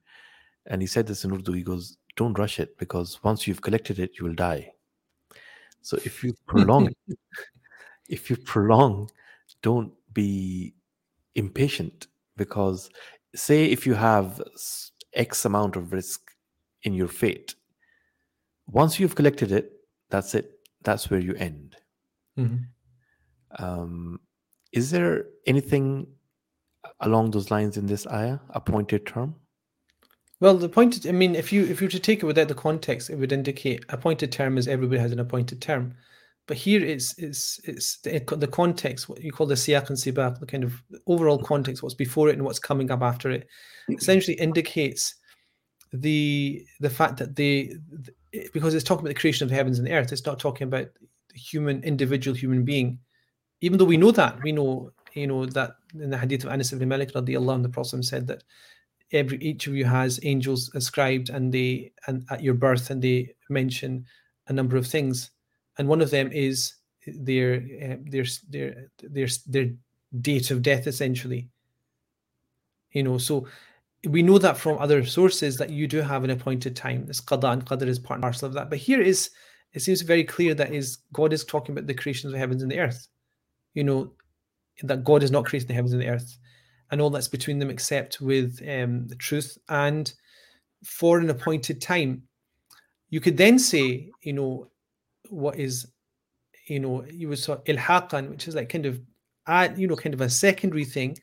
And he said this in Urdu. He goes, "Don't rush it because once you've collected it, you will die." So if you prolong, if you prolong, don't be impatient because say if you have X amount of rizq in your fate, once you've collected it, that's it. That's where you end. Mhm. Um, is there anything along those lines in this ayah, appointed term? Well the point i mean if you if you were to take it without the context it would indicate appointed term is everybody has an appointed term but here it's it's it's the, the context, what you call the siyaq and sibaq, the kind of overall context, what's before it and what's coming up after it, essentially indicates the the fact that they because it's talking about the creation of the heavens and the earth. It's not talking about the human individual human being, even though we know that we know you know that in the hadith of Anas ibn Malik radiallahu the Prophet said that every each of you has angels ascribed and they and at your birth and they mention a number of things. And one of them is their uh, their their their their date of death essentially. You know so we know that from other sources that you do have an appointed time. This qada and qadr is part and parcel of that. But here is it seems very clear that is god is talking about the creation of heavens and the earth. You know that god is not creating the heavens and the earth and all that's between them except with um, the truth. And for an appointed time you could then say you know what is you know you would saw ilhaqan which is like kind of add you know kind of a secondary thing.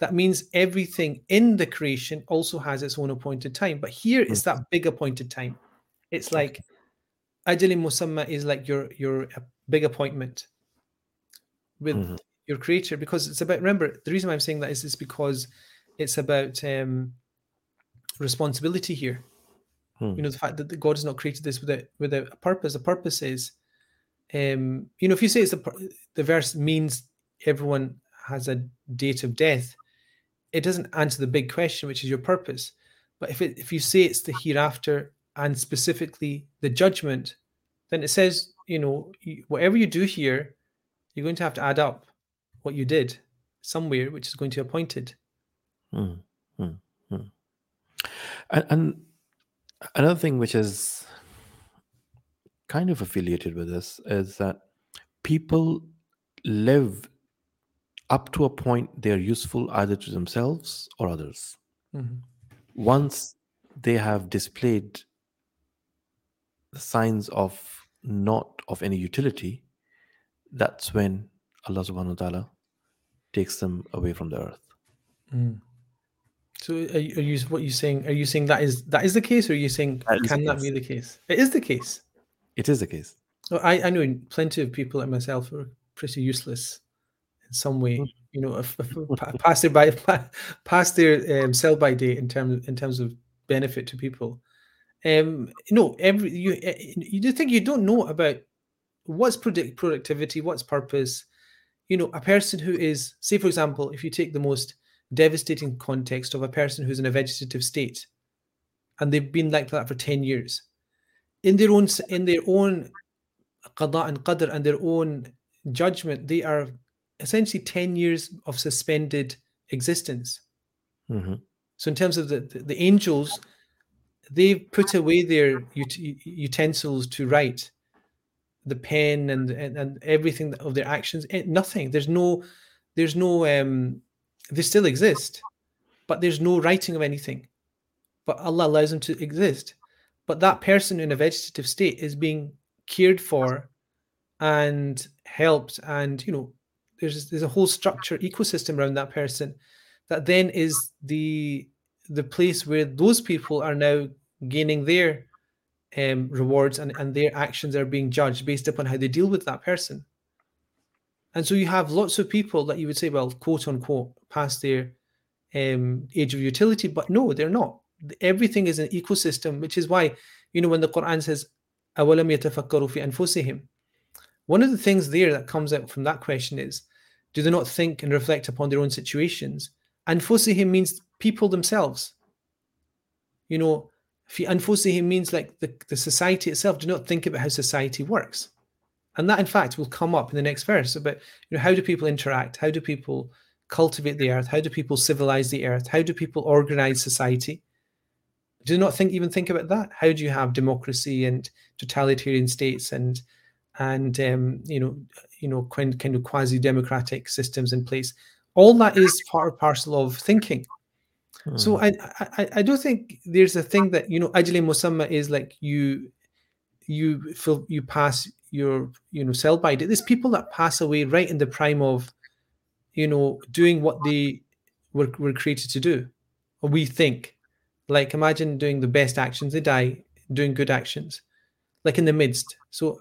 That means everything in the creation also has its own appointed time. But here it's that big appointed time. It's like ajali musamma is like your your big appointment with Mhm. Your creator because it's about remember the reason why i'm saying that is is because it's about um responsibility here. Hmm. you know the fact that god has not created this without without a purpose. The purpose is um you know if you say it's the the verse means everyone has a date of death it doesn't answer the big question which is your purpose. But if it if you say it's the hereafter and specifically the judgment then it says you know whatever you do here you're going to have to add up what you did somewhere which is going to be appointed Mm, mm, mm. And, and another thing which is kind of affiliated with this is that people live up to a point they are useful either to themselves or others. Mhm. Once they have displayed the signs of not of any utility, that's when Allah subhanahu wa ta'ala takes them away from the earth. Mm. So are you, are you what you saying? Are you saying that is that is the case, or are you saying That can that case. be the case? It is the case. It is the case. Well, I I know plenty of people like myself who are pretty useless in some way. Mm. You know, if, if past their by pa- past their um, sell by date in terms in terms of benefit to people. Um, no, every you eh, you think you don't know about what's product productivity, what's purpose. You know, a person who is, say, for example, if you take the most devastating context of a person who's in a vegetative state, and they've been like that for ten years, in their own in their own qada and qadr and their own judgment, they are essentially 10 years of suspended existence. Mhm. So, in terms of the, the, the angels, they've put away their ut- utensils to write, the pen and, and, and everything of their actions. eh, Nothing. There's no, there's no, um, they still exist, but there's no writing of anything. But Allah allows them to exist. But that person in a vegetative state is being cared for and helped and you know there's there's a whole structure ecosystem around that person that then is the the place where those people are now gaining their um, rewards and, and their actions are being judged based upon how they deal with that person and so you have lots of people that you would say well quote unquote past their um, age of utility but no they're not everything is an ecosystem which is why you know when the quran says أَوَلَمْ يَتَفَكَّرُوا فِي أَنفُسِهِمْ one of the things there that comes out from that question is do they not think and reflect upon their own situations anfusihim means people themselves you know fi anfusihim means like the, the society itself do not think about how society works. And that in fact will come up in the next verse about you know how do people interact? How do people cultivate the earth? How do people civilize the earth? How do people organize society? Do not think even think about that? How do you have democracy and totalitarian states and and um, you know you know kind, of quasi democratic systems in place? All that is part and parcel of thinking so I, I I do think there's a thing that you know ajli musamma is like you you feel you pass your you know sell by date. There's people that pass away right in the prime of you know doing what they were, were created to do or we think like imagine doing the best actions they die doing good actions like in the midst so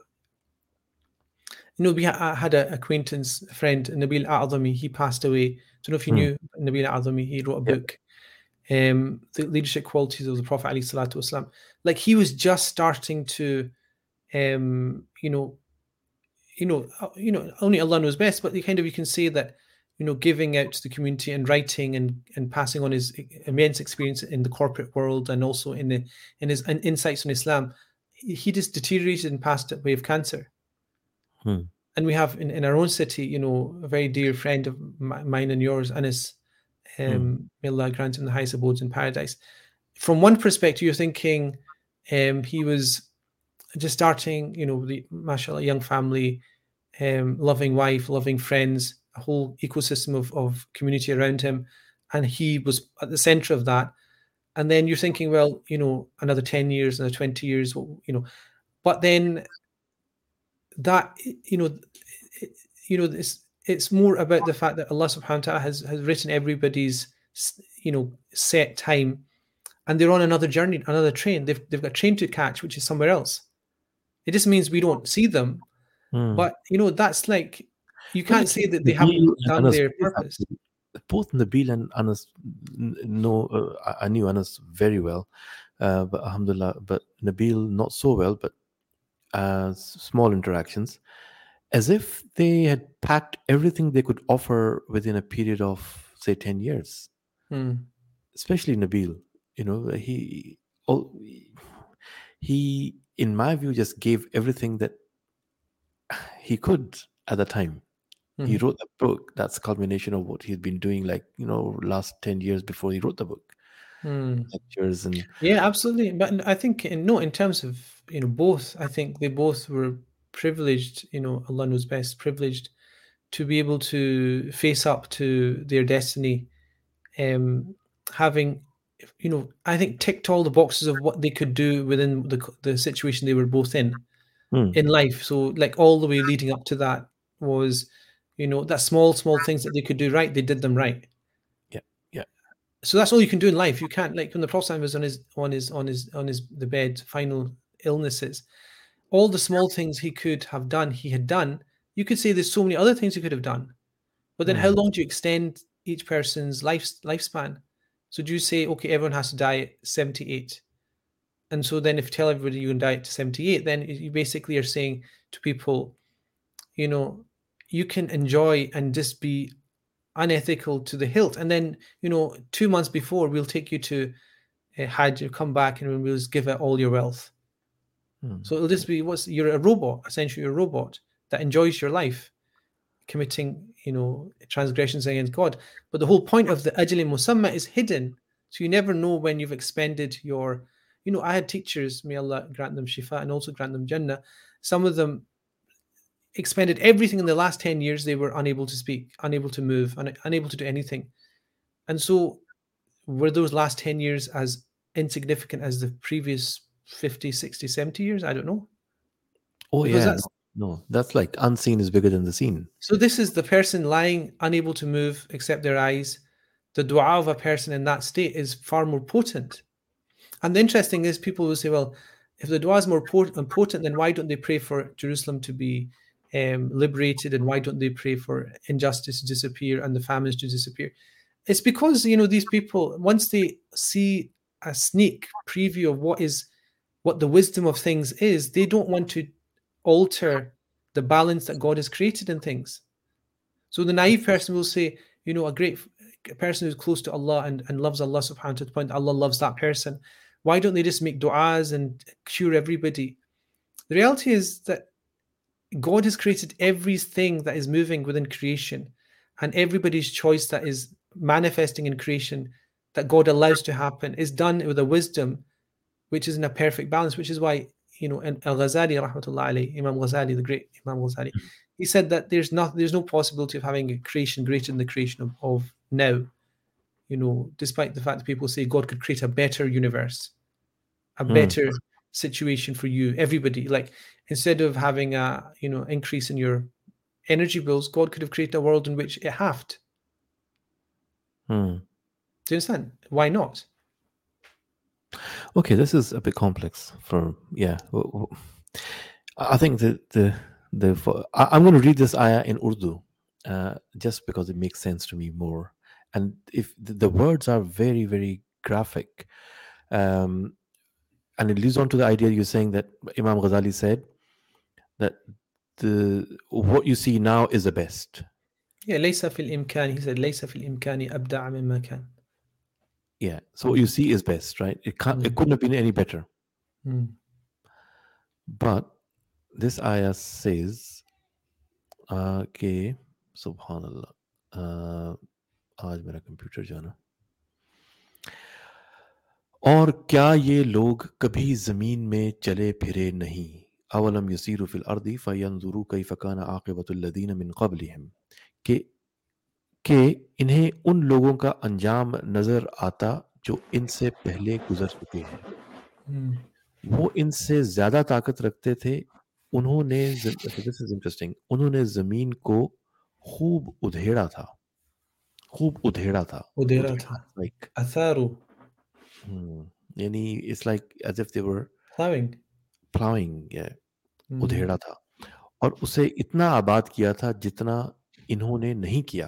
you know, we ha- had an acquaintance, a friend, Nabil Al-Azami, He passed away. i don't know if you Hmm. knew Nabil Al-Azami, He wrote a book, um, The Leadership Qualities of the Prophet Ali Salatu Wasalam. Like he was just starting to, um, you know, you know, uh, you know, only Allah knows best, but you kind of you can say that, you know, giving out to the community and writing and and passing on his immense experience in the corporate world and also in the in his in- insights on Islam, he he just deteriorated and passed away of cancer. Hmm. And we have in, in our own city, you know, a very dear friend of mine and yours, Anis. Um, May Allah grant him the highest abodes in paradise. From one perspective, you're thinking um, he was just starting, you know, the mashallah young family, um, loving wife, loving friends, a whole ecosystem of, of community around him, and he was at the center of that. And then you're thinking, well, you know, another ten years, another twenty years, you know, but then that you know, you know, it's it's more about the fact that Allah Subhanahu wa Taala has has written everybody's you know set time, and they're on another journey, another train. They've they've got a train to catch, which is somewhere else. It just means we don't see them, Hmm. but you know that's like you can't say that they haven't done Anas their both purpose. Both Nabil and Anas n- know. Uh, I- I knew Anas very well, uh, but Alhamdulillah, but Nabil not so well. But uh, small interactions, as if they had packed everything they could offer within a period of say ten years. Hmm. especially Nabil. You know, he he in my view just gave everything that he could at the time. He Mhm. wrote the book. That's culmination of what he'd been doing, like you know, last ten years before he wrote the book, Hmm. lectures and Yeah, absolutely. But I think in no, in terms of you know both, I think they both were privileged. You know, Allah knows best, privileged to be able to face up to their destiny, um, having you know, I think ticked all the boxes of what they could do within the the situation they were both in Hmm. in life. So like all the way leading up to that was, you know, that small small things that they could do right, they did them right. Yeah, yeah. So that's all you can do in life. You can't like when the Prophet was on his on his on his on his the bed, final illnesses, all the small things he could have done, he had done. You could say there's so many other things he could have done, but then how Hmm. long do you extend each person's life lifespan? So do you say okay, everyone has to die at 78? And so then if you tell everybody you can die at 78, then you basically are saying to people, you know, you can enjoy and just be unethical to the hilt. And then, you know, two months before, we'll take you to uh, Hajj, you come back and we'll just give it all your wealth. Hmm. So it'll just be what's you're a robot, essentially, a robot that enjoys your life, committing, you know, transgressions against God. But the whole point of the Ajali Musamma is hidden. So you never know when you've expended your, you know, I had teachers, may Allah grant them Shifa and also grant them Jannah. Some of them expended everything in the last 10 years, they were unable to speak, unable to move, un- unable to do anything. And so were those last 10 years as insignificant as the previous 50, 60, 70 years? I don't know. Oh Because yeah, that's- no, that's like unseen is bigger than the seen. So this is the person lying, unable to move except their eyes. The dua of a person in that state is far more potent. And the interesting is, people will say, well, if the dua is more important, then why don't they pray for Jerusalem to be um, liberated, and why don't they pray for injustice to disappear and the famines to disappear? It's because you know these people once they see a sneak preview of what is what the wisdom of things is, they don't want to alter the balance that God has created in things. So the naive person will say, you know, a great a person who's close to Allah and, and loves Allah subhanahu wa ta'ala the point Allah loves that person. Why don't they just make du'as and cure everybody? The reality is that God has created everything that is moving within creation and everybody's choice that is manifesting in creation that God allows to happen is done with a wisdom which is in a perfect balance, which is why, you know, and Al Ghazali, rahmatullah alayhi, Imam Ghazali, the great Imam Ghazali, he said that there's not there's no possibility of having a creation greater than the creation of, of now. You know, despite the fact that people say God could create a better universe, a Hmm. better situation for you, everybody. Like instead of having a you know increase in your energy bills, God could have created a world in which it halved. Hmm. Do you understand? Why not? Okay, this is a bit complex for yeah. w- w- I think the the The, fo- I, I'm going to read this ayah in Urdu uh, just because it makes sense to me more. And if the, the words are very, very graphic, um, and it leads on to the idea you're saying that Imam Ghazali said that the what you see now is the best. Yeah, ليس في الإمكان. He said ليس في الإمكان أبدع مما كان. yeah. So what you see is best right? It can't mm. it hmm. couldn't have been any better. Mm. but this ayah says okay subhanallah. Uh, آج میرا computer جانا اور کیا یہ لوگ کبھی زمین میں چلے پھرے نہیں؟ اولم یسیر فی الارض فینظرو کیف کان عاقبۃ الذین من قبلہم? کہ کہ انہیں ان لوگوں کا انجام نظر آتا جو ان سے پہلے گزر چکے ہیں۔ وہ ان سے زیادہ طاقت رکھتے تھے۔ انہوں نے انہوں نے زمین کو خوب ادھیڑا تھا۔ خوب ادھیڑا تھا۔ ادھیڑا تھا۔ لائک اثارو یعنی it's like as if they were ploughing ploughing ادھیڑا تھا۔ اور اسے اتنا آباد کیا تھا جتنا انہوں نے نہیں کیا۔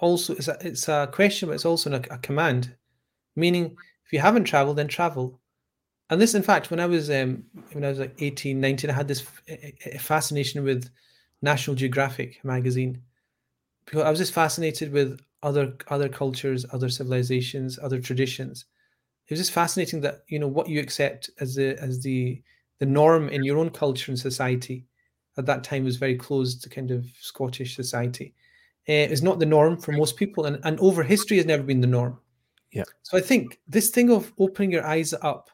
also it's a, it's a question, but it's also a, a command. Meaning, if you haven't traveled, then travel. And this, in fact, when I was um, when I was like 18, 19, I had this f- a- a fascination with National Geographic magazine because I was just fascinated with other other cultures, other civilizations, other traditions. It was just fascinating that you know what you accept as the as the the norm in your own culture and society at that time was very closed to kind of Scottish society. Uh, is not the norm for most people, and, and over history has never been the norm. Yeah. So I think this thing of opening your eyes up,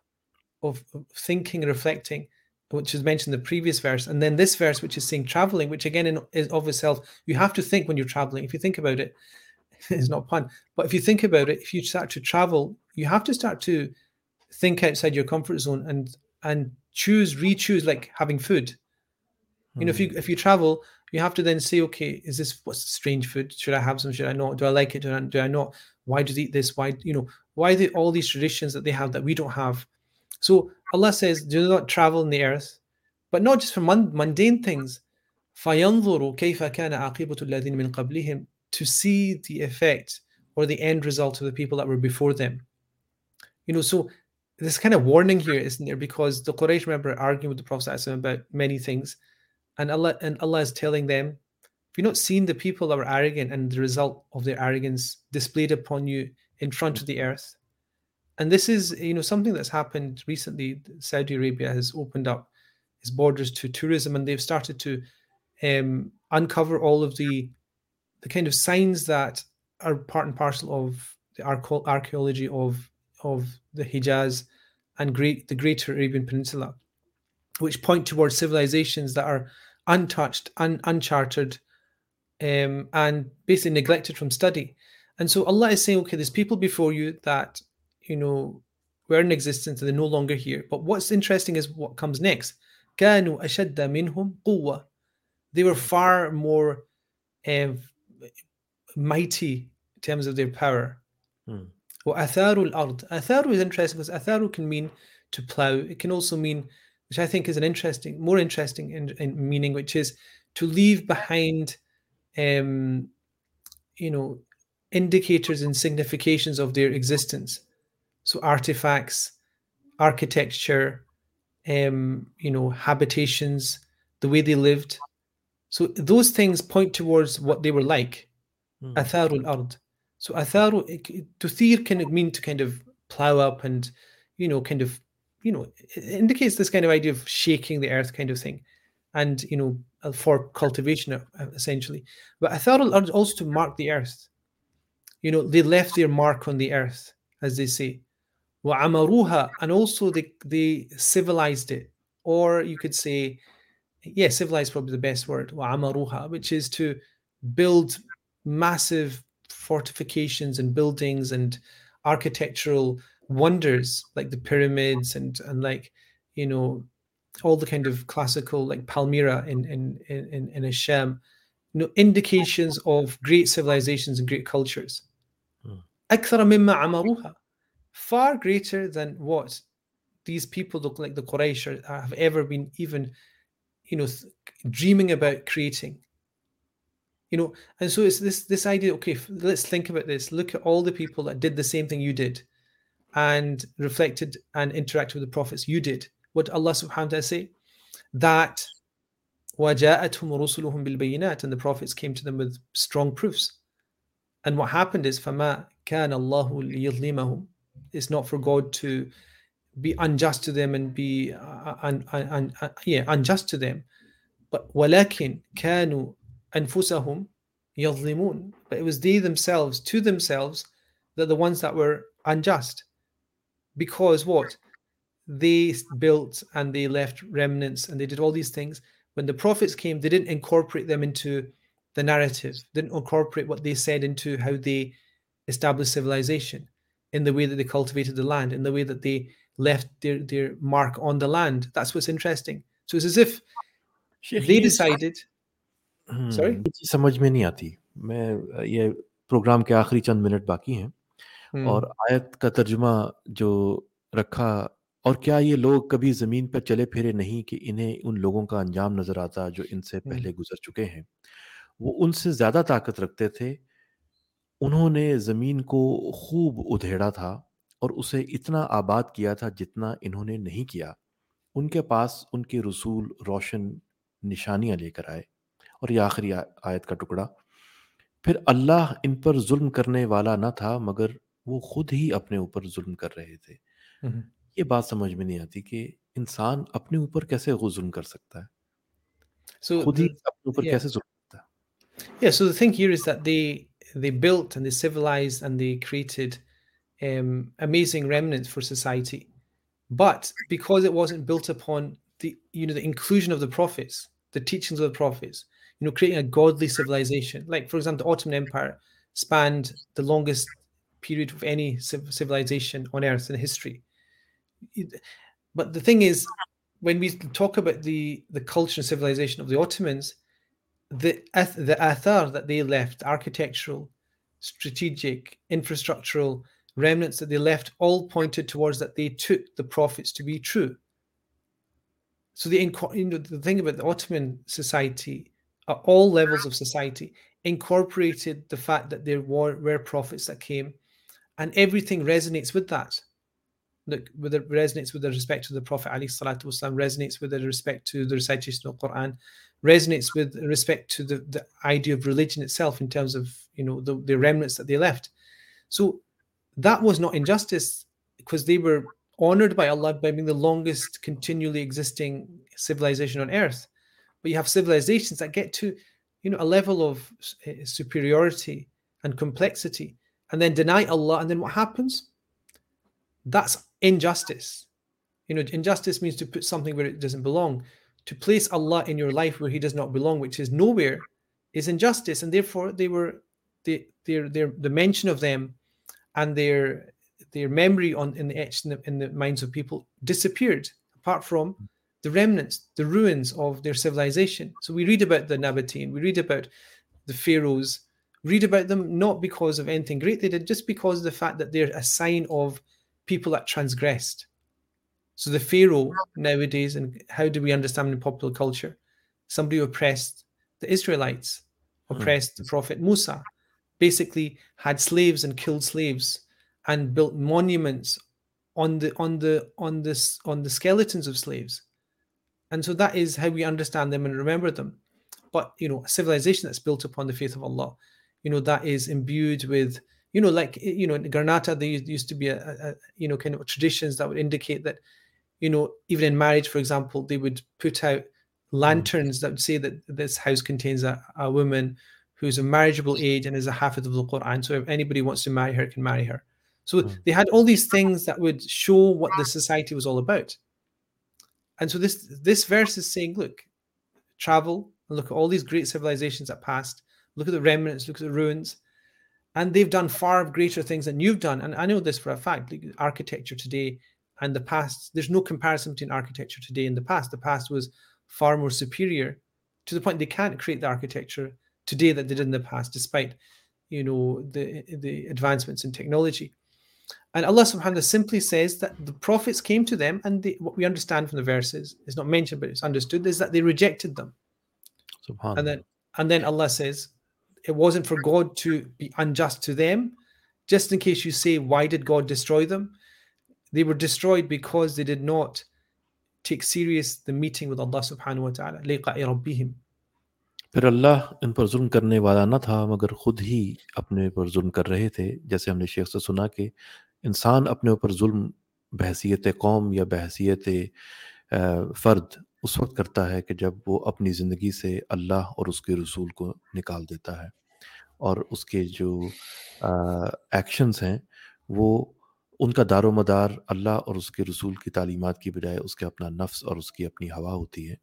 of, of thinking and reflecting, which is mentioned in the previous verse, and then this verse, which is saying traveling, which again in is of itself, you have to think when you're traveling. If you think about it, it's not pun, but if you think about it, if you start to travel, you have to start to think outside your comfort zone and and choose, re-choose, like having food. You know, if you if you travel, you have to then say, okay, is this what's strange food? Should I have some? Should I not? Do I like it? Do I, do I not? Why do they eat this? Why you know? Why the, all these traditions that they have that we don't have? So Allah says, do not travel in the earth, but not just for mun- mundane things. فَيَنْظُرُوا كَيْفَ كَانَ عَاقِبَةُ الَّذِينَ مِنْ قَبْلِهِمْ To see the effect or the end result of the people that were before them. You know, so this kind of warning here, isn't there? Because the Quraysh remember arguing with the Prophet ﷺ about many things, and Allah and Allah is telling them, if you've not seen the people that were arrogant and the result of their arrogance displayed upon you in front of the earth, and this is you know something that's happened recently. Saudi Arabia has opened up its borders to tourism, and they've started to um, uncover all of the the kind of signs that are part and parcel of the archaeology of of the Hijaz and great the Greater Arabian Peninsula, which point towards civilizations that are untouched, un, uncharted, um, and basically neglected from study. And so Allah is saying, okay, there's people before you that you know were in existence and they're no longer here. But what's interesting is what comes next. كانوا أشد منهم قوة. They were far more um, mighty in terms of their power. Hmm. وأثاروا الأرض. أثاروا is interesting because أثاروا can mean to plow. It can also mean, which I think is an interesting, more interesting in, in meaning, which is to leave behind, um, you know, indicators and significations of their existence. So artifacts, architecture, um, you know, habitations, the way they lived. So those things point towards what they were like. Hmm. Atharul ard. So atharu it- it- can mean to kind of plow up and you know kind of you know it indicates this kind of idea of shaking the earth kind of thing, and you know uh, for cultivation uh, essentially. But atharul ard also to mark the earth. You know they left their mark on the earth, as they say. وَعَمَرُوهَا and also they they civilized it, or you could say yeah, civilized probably the best word, وَعَمَرُوهَا, which is to build massive fortifications and buildings and architectural wonders like the pyramids and and like you know all the kind of classical like Palmyra in in in in Hashem, you know, indications of great civilizations and great cultures. Mm. Far greater than what these people look like the Quraysh are, have ever been even, you know, dreaming about creating. You know, and so it's this this idea. Okay, let's think about this. Look at all the people that did the same thing you did and reflected and interacted with the prophets you did. What Allah Subhanahu wa Taala say? That وَجَاءَتْهُمْ رُسُلُهُم بِالْبَيِّنَاتِ and the prophets came to them with strong proofs. And what happened is فَمَا كَانَ اللَّهُ لِيَظْلِمَهُم It's not for God to be unjust to them and be uh, un, un, un- uh, yeah, unjust to them. But ولكن كانوا أنفسهم يظلمون. But it was they themselves, to themselves, that the ones that were unjust. Because what? They built and they left remnants and they did all these things. When the prophets came, they didn't incorporate them into the narrative, didn't incorporate what they said into how they established civilization, in the way that they cultivated the land, in the way that they left their, their mark on the land. That's what's interesting. So it's as if Sheikh, they ये- decided. हम्म, Sorry? ये चीज समझ में नहीं आती मैं ये programme के आखिरी चंद मिनट बाकी हैं اور آیت کا ترجمہ جو رکھا اور کیا یہ لوگ کبھی زمین پر چلے پھرے نہیں کہ انہیں ان لوگوں کا انجام نظر آتا جو ان سے پہلے گزر چکے ہیں؟ وہ ان سے زیادہ طاقت رکھتے تھے۔ انہوں نے زمین کو خوب ادھیڑا تھا اور اسے اتنا آباد کیا تھا جتنا انہوں نے نہیں کیا۔ ان کے پاس ان کے رسول روشن نشانیاں لے کر آئے۔ اور یہ آخری آیت کا ٹکڑا۔ پھر اللہ ان پر ظلم کرنے والا نہ تھا مگر वो खुद ही अपने ऊपर जुल्म कर रहे थे Mhm. ये बात समझ में नहीं आती कि इंसान अपने ऊपर कैसे वो जुल्म कर सकता है So खुद ही the- अपने ऊपर yeah. कैसे जुल्म करता है Yeah, so the thing here is that they they built and they civilized and they created um, amazing remnants for society, but because it wasn't built upon the you know the inclusion of the prophets, the teachings of the prophets, you know, creating a godly civilization. Like for example, the Ottoman Empire spanned the longest period of any civilization on earth in history. But the thing is, when we talk about the the culture and civilization of the Ottomans, the the athar that they left, architectural, strategic, infrastructural remnants that they left, all pointed towards that they took the prophets to be true. So the you know the thing about the Ottoman society, at all levels of society, incorporated the fact that there were, were prophets that came, and everything resonates with that. Look, with it resonates with the respect to the Prophet Ali Salatu Wasalam, resonates with the respect to the recitation of the Quran, resonates with respect to the, the idea of religion itself in terms of you know the, the remnants that they left. So that was not injustice because they were honored by Allah by being the longest continually existing civilization on earth. But you have civilizations that get to you know a level of uh, superiority and complexity and then deny Allah and then what happens? That's injustice. You know, injustice means to put something where it doesn't belong to place Allah in your life where He does not belong, which is nowhere, is injustice, and therefore they were they their their the mention of them and their their memory on in the etched in the, in the minds of people disappeared, apart from the remnants, the ruins of their civilization. So we read about the Nabatean, we read about the pharaohs, read about them not because of anything great they did, just because of the fact that they're a sign of people that transgressed. So the Pharaoh nowadays, and how do we understand in popular culture? Somebody who oppressed the Israelites, hmm. oppressed the Prophet Musa, basically had slaves and killed slaves and built monuments on the on the on this on the skeletons of slaves. And so that is how we understand them and remember them. But you know, a civilization that's built upon the faith of Allah, you know, that is imbued with you know, like you know, in Granada, there used to be a, a, you know kind of traditions that would indicate that you know, even in marriage, for example, they would put out lanterns that would say that this house contains a, a woman who's a marriageable age and is a hafid of the Quran. So if anybody wants to marry her, can marry her. So Mm. they had all these things that would show what the society was all about. And so this this verse is saying, look, travel and look at all these great civilizations that passed, look at the remnants, look at the ruins, and they've done far greater things than you've done. And I know this for a fact. Like architecture today and the past, there's no comparison between architecture today and the past. The past was far more superior to the point they can't create the architecture today that they did in the past, despite you know the the advancements in technology. And Allah subhanahu wa ta'ala simply says that the prophets came to them, and they, what we understand from the verses is not mentioned, but it's understood, is that they rejected them. And then and then Allah says, it wasn't for God to be unjust to them. Just in case you say, why did God destroy them? They were destroyed because they did not take serious the meeting with Allah subhanahu wa ta'ala. لِقَاءِ رَبِّهِمْ फिर अल्लाह इन पर जुल्म करने वाला न था मगर खुद ही अपने पर जुल्म कर रहे थे जैसे हमने शेख से सुना कि इंसान अपने ऊपर जुल्म बहसीत कौम या बहसीत फ़र्द اس وقت کرتا ہے کہ جب وہ اپنی زندگی سے اللہ اور اس کے رسول کو نکال دیتا ہے اور اس کے جو ایکشنز ہیں، وہ ان کا دار و مدار اللہ اور اس کے رسول کی تعلیمات کی بجائے اس کے اپنا نفس اور اس کی اپنی ہوا ہوتی ہے۔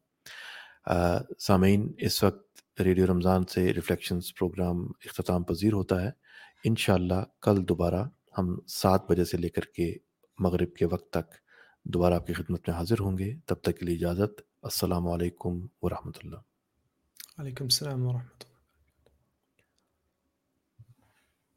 سامعین، اس وقت ریڈیو رمضان سے ریفلیکشنز پروگرام اختتام پذیر ہوتا ہے۔ انشاءاللہ کل دوبارہ ہم سات بجے سے لے کر کے مغرب کے وقت تک دوبارہ آپ کی خدمت میں حاضر ہوں گے۔ تب تک کے لیے اجازت۔ السلام عليكم ورحمة الله. عليكم السلام ورحمة الله.